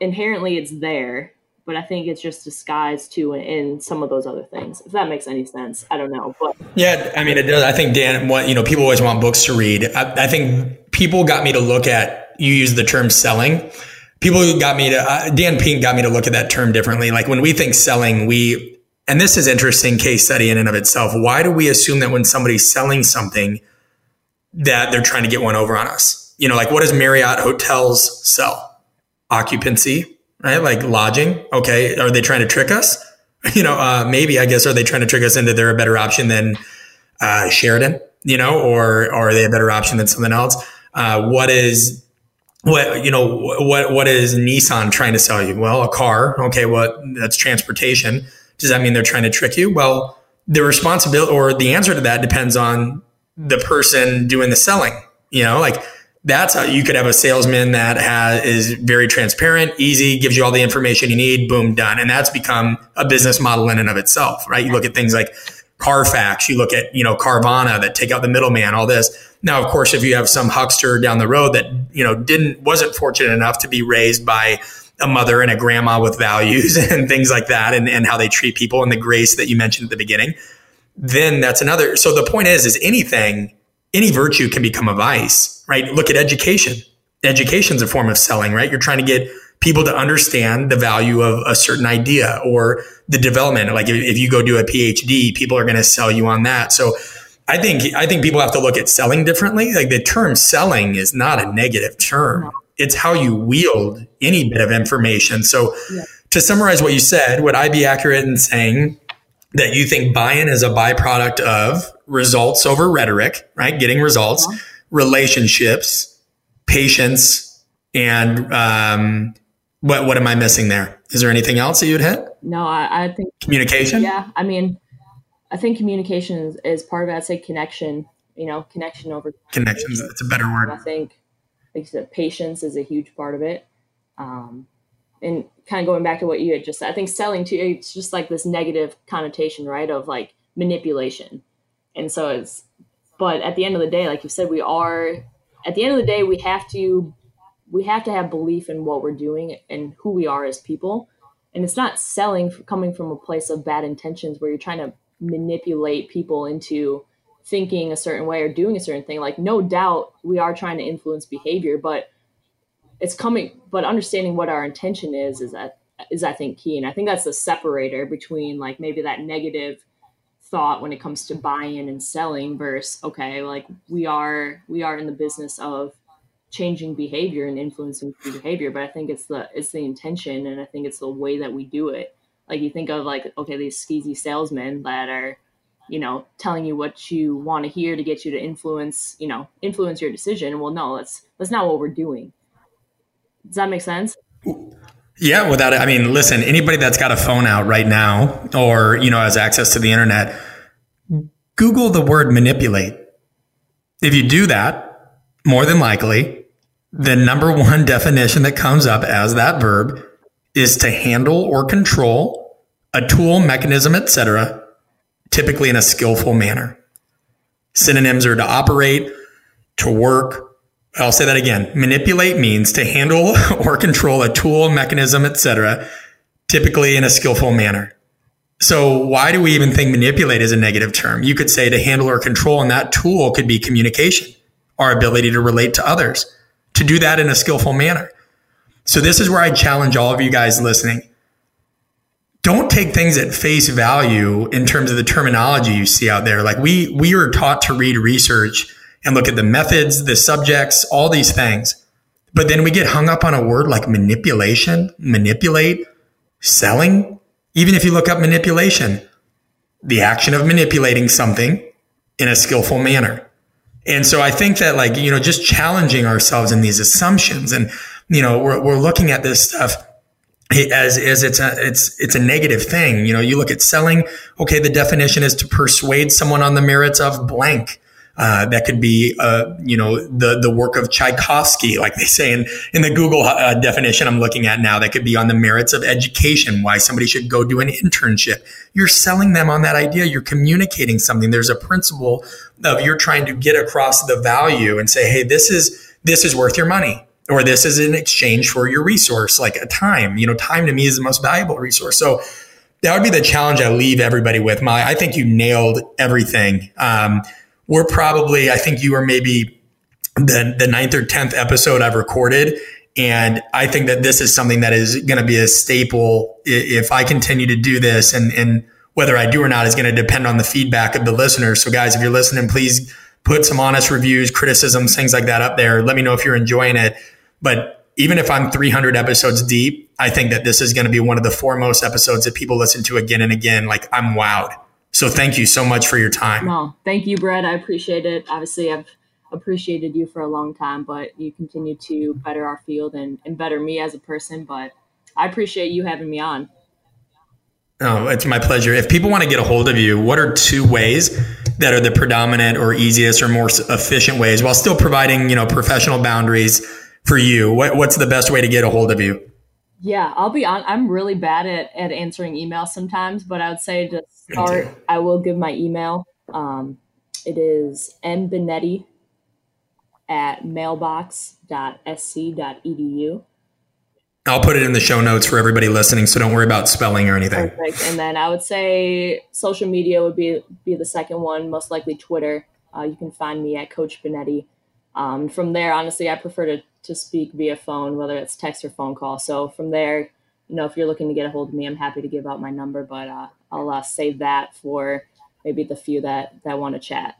inherently it's there but I think it's just disguised too in, in, some of those other things. If that makes any sense, I don't know. But yeah, I mean, it does. I think Dan, what you know, people always want books to read. I, I think people got me to look at. You use the term selling. People got me to uh, Dan Pink got me to look at that term differently. Like when we think selling, we and this is interesting case study in and of itself. Why do we assume that when somebody's selling something that they're trying to get one over on us? You know, like what does Marriott hotels sell? Occupancy, right? Like lodging. Okay. Are they trying to trick us? *laughs* You know, uh, maybe, I guess, are they trying to trick us into they're a better option than uh, Sheraton, you know, or, or are they a better option than something else? Uh, what is, what, you know, what, what is Nissan trying to sell you? Well, a car. Okay. Well, that's transportation. Does that mean they're trying to trick you? Well, the responsibility or the answer to that depends on the person doing the selling. You know, like that's how you could have a salesman that has is very transparent, easy, gives you all the information you need, boom, done. And that's become a business model in and of itself, right? You look at things like Carfax, you look at, you know, Carvana that take out the middleman, all this. Now, of course, if you have some huckster down the road that, you know, didn't, wasn't fortunate enough to be raised by a mother and a grandma with values *laughs* and things like that and, and how they treat people and the grace that you mentioned at the beginning, then that's another. So the point is, is anything, any virtue can become a vice right? Look at education. Education is a form of selling, right? You're trying to get people to understand the value of a certain idea or the development. Like if, if you go do a PhD, people are going to sell you on that. So I think I think people have to look at selling differently. Like the term selling is not a negative term. It's how you wield any bit of information. So yeah. to summarize what you said, would I be accurate in saying that you think buy-in is a byproduct of results over rhetoric, right? Getting results. Yeah relationships, patience, and um, what what am I missing there? Is there anything else that you'd hit? No, I, I think communication. Yeah, I mean, I think communication is, part of it. I'd say connection. You know, connection over connections. That's a better word. I think, like you said, patience is a huge part of it. Um, and kind of going back to what you had just said, I think selling to it's just like this negative connotation, right? Of like manipulation. And so it's but at the end of the day, like you said, we are at the end of the day we have to we have to have belief in what we're doing and who we are as people. And it's not selling coming from a place of bad intentions where you're trying to manipulate people into thinking a certain way or doing a certain thing. Like no doubt we are trying to influence behavior, but it's coming but understanding what our intention is is that is I think key. And I think that's the separator between like maybe that negative thought when it comes to buying and selling versus okay like we are we are in the business of changing behavior and influencing behavior but i think it's the it's the intention and i think it's the way that we do it like you think of like okay these skeezy salesmen that are you know telling you what you want to hear to get you to influence you know influence your decision well no that's that's not what we're doing does that make sense yeah, without it. I mean, listen, anybody that's got a phone out right now or, you know, has access to the internet, Google the word manipulate. If you do that, more than likely, the number one *laughs* definition that comes up as that verb is to handle or control a tool, mechanism, etc., typically in a skillful manner. Synonyms are to operate, to work, I'll say that again. Manipulate means to handle *laughs* or control a tool, mechanism, etc., typically in a skillful manner. So why do we even think manipulate is a negative term? You could say to handle or control, and that tool could be communication, our ability to relate to others, to do that in a skillful manner. So this is where I challenge all of you guys listening. Don't take things at face value in terms of the terminology you see out there. Like we we are taught to read research and look at the methods, the subjects, all these things. But then we get hung up on a word like manipulation, manipulate, selling. Even if you look up manipulation, the action of manipulating something in a skillful manner. And so I think that like, you know, just challenging ourselves in these assumptions and, you know, we're, we're looking at this stuff as, as it's a, it's, it's a negative thing. You know, you look at selling. Okay. The definition is to persuade someone on the merits of blank. Uh, that could be, uh, you know, the the work of Tchaikovsky, like they say in in the Google uh, definition I'm looking at now. That could be on the merits of education, why somebody should go do an internship. You're selling them on that idea. You're communicating something. There's a principle of you're trying to get across the value and say, hey, this is this is worth your money, or this is in exchange for your resource, like a time. You know, time to me is the most valuable resource. So that would be the challenge I leave everybody with. My, I think you nailed everything. Um, we're probably, I think you were maybe the, the ninth or 10th episode I've recorded. And I think that this is something that is going to be a staple if I continue to do this and, and whether I do or not is going to depend on the feedback of the listeners. So guys, if you're listening, please put some honest reviews, criticisms, things like that up there. Let me know if you're enjoying it. But even if I'm 300 episodes deep, I think that this is going to be one of the foremost episodes that people listen to again and again. Like I'm wowed. So thank you so much for your time. No, thank you, Brett. I appreciate it. Obviously, I've appreciated you for a long time, but you continue to better our field and, and better me as a person. But I appreciate you having me on. Oh, it's my pleasure. If people want to get a hold of you, what are two ways that are the predominant or easiest or more efficient ways while still providing, you know, professional boundaries for you? What, what's the best way to get a hold of you? Yeah, I'll be on. I'm really bad at, at answering emails sometimes, but I would say to start, I will give my email. Um, it is mbinetti at mailbox.sc.edu. I'll put it in the show notes for everybody listening, so don't worry about spelling or anything. Perfect. And then I would say social media would be be the second one, most likely Twitter. Uh, you can find me at Coach Binetti. Um, from there, honestly, I prefer to to speak via phone, whether it's text or phone call. So from there, you know, if you're looking to get a hold of me, I'm happy to give out my number, but uh, I'll uh, save that for maybe the few that that want to chat.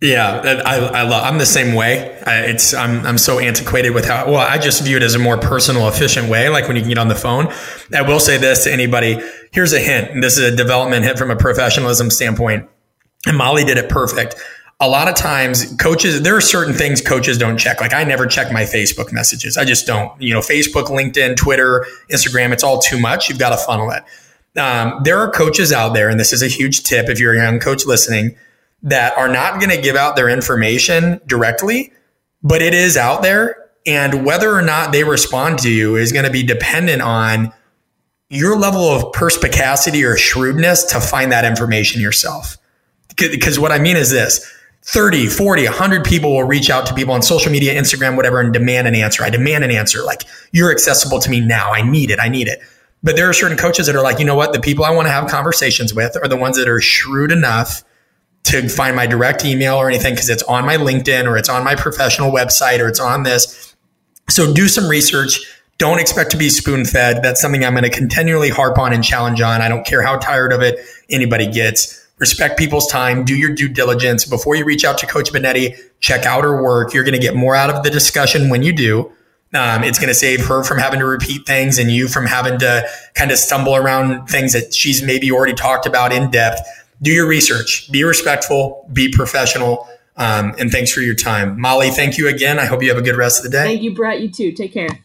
Yeah, I, I love. I'm the same way. I, it's I'm I'm so antiquated with how. Well, I just view it as a more personal, efficient way. Like when you can get on the phone. I will say this to anybody. Here's a hint. This is a development hint from a professionalism standpoint. And Molly did it perfect a lot of times coaches there are certain things coaches don't check. Like i never check my facebook messages. I just don't. You know facebook linkedin twitter instagram it's all too much. You've got to funnel it. Um, there are coaches out there and this is a huge tip if you're a young coach listening that are not going to give out their information directly but it is out there and whether or not they respond to you is going to be dependent on your level of perspicacity or shrewdness to find that information yourself. Because what i mean is this 30, 40, 100 people will reach out to people on social media, Instagram, whatever, and demand an answer. I demand an answer. Like, you're accessible to me now. I need it. I need it. But there are certain coaches that are like, you know what? The people I want to have conversations with are the ones that are shrewd enough to find my direct email or anything because it's on my LinkedIn or it's on my professional website or it's on this. So do some research. Don't expect to be spoon fed. That's something I'm going to continually harp on and challenge on. I don't care how tired of it anybody gets respect people's time, do your due diligence before you reach out to Coach Binetti. Check out her work. You're going to get more out of the discussion when you do. Um, it's going to save her from having to repeat things and you from having to kind of stumble around things that she's maybe already talked about in depth. Do your research, be respectful, be professional. Um, and thanks for your time. Molly, thank you again. I hope you have a good rest of the day. Thank you, Brett. You too. Take care.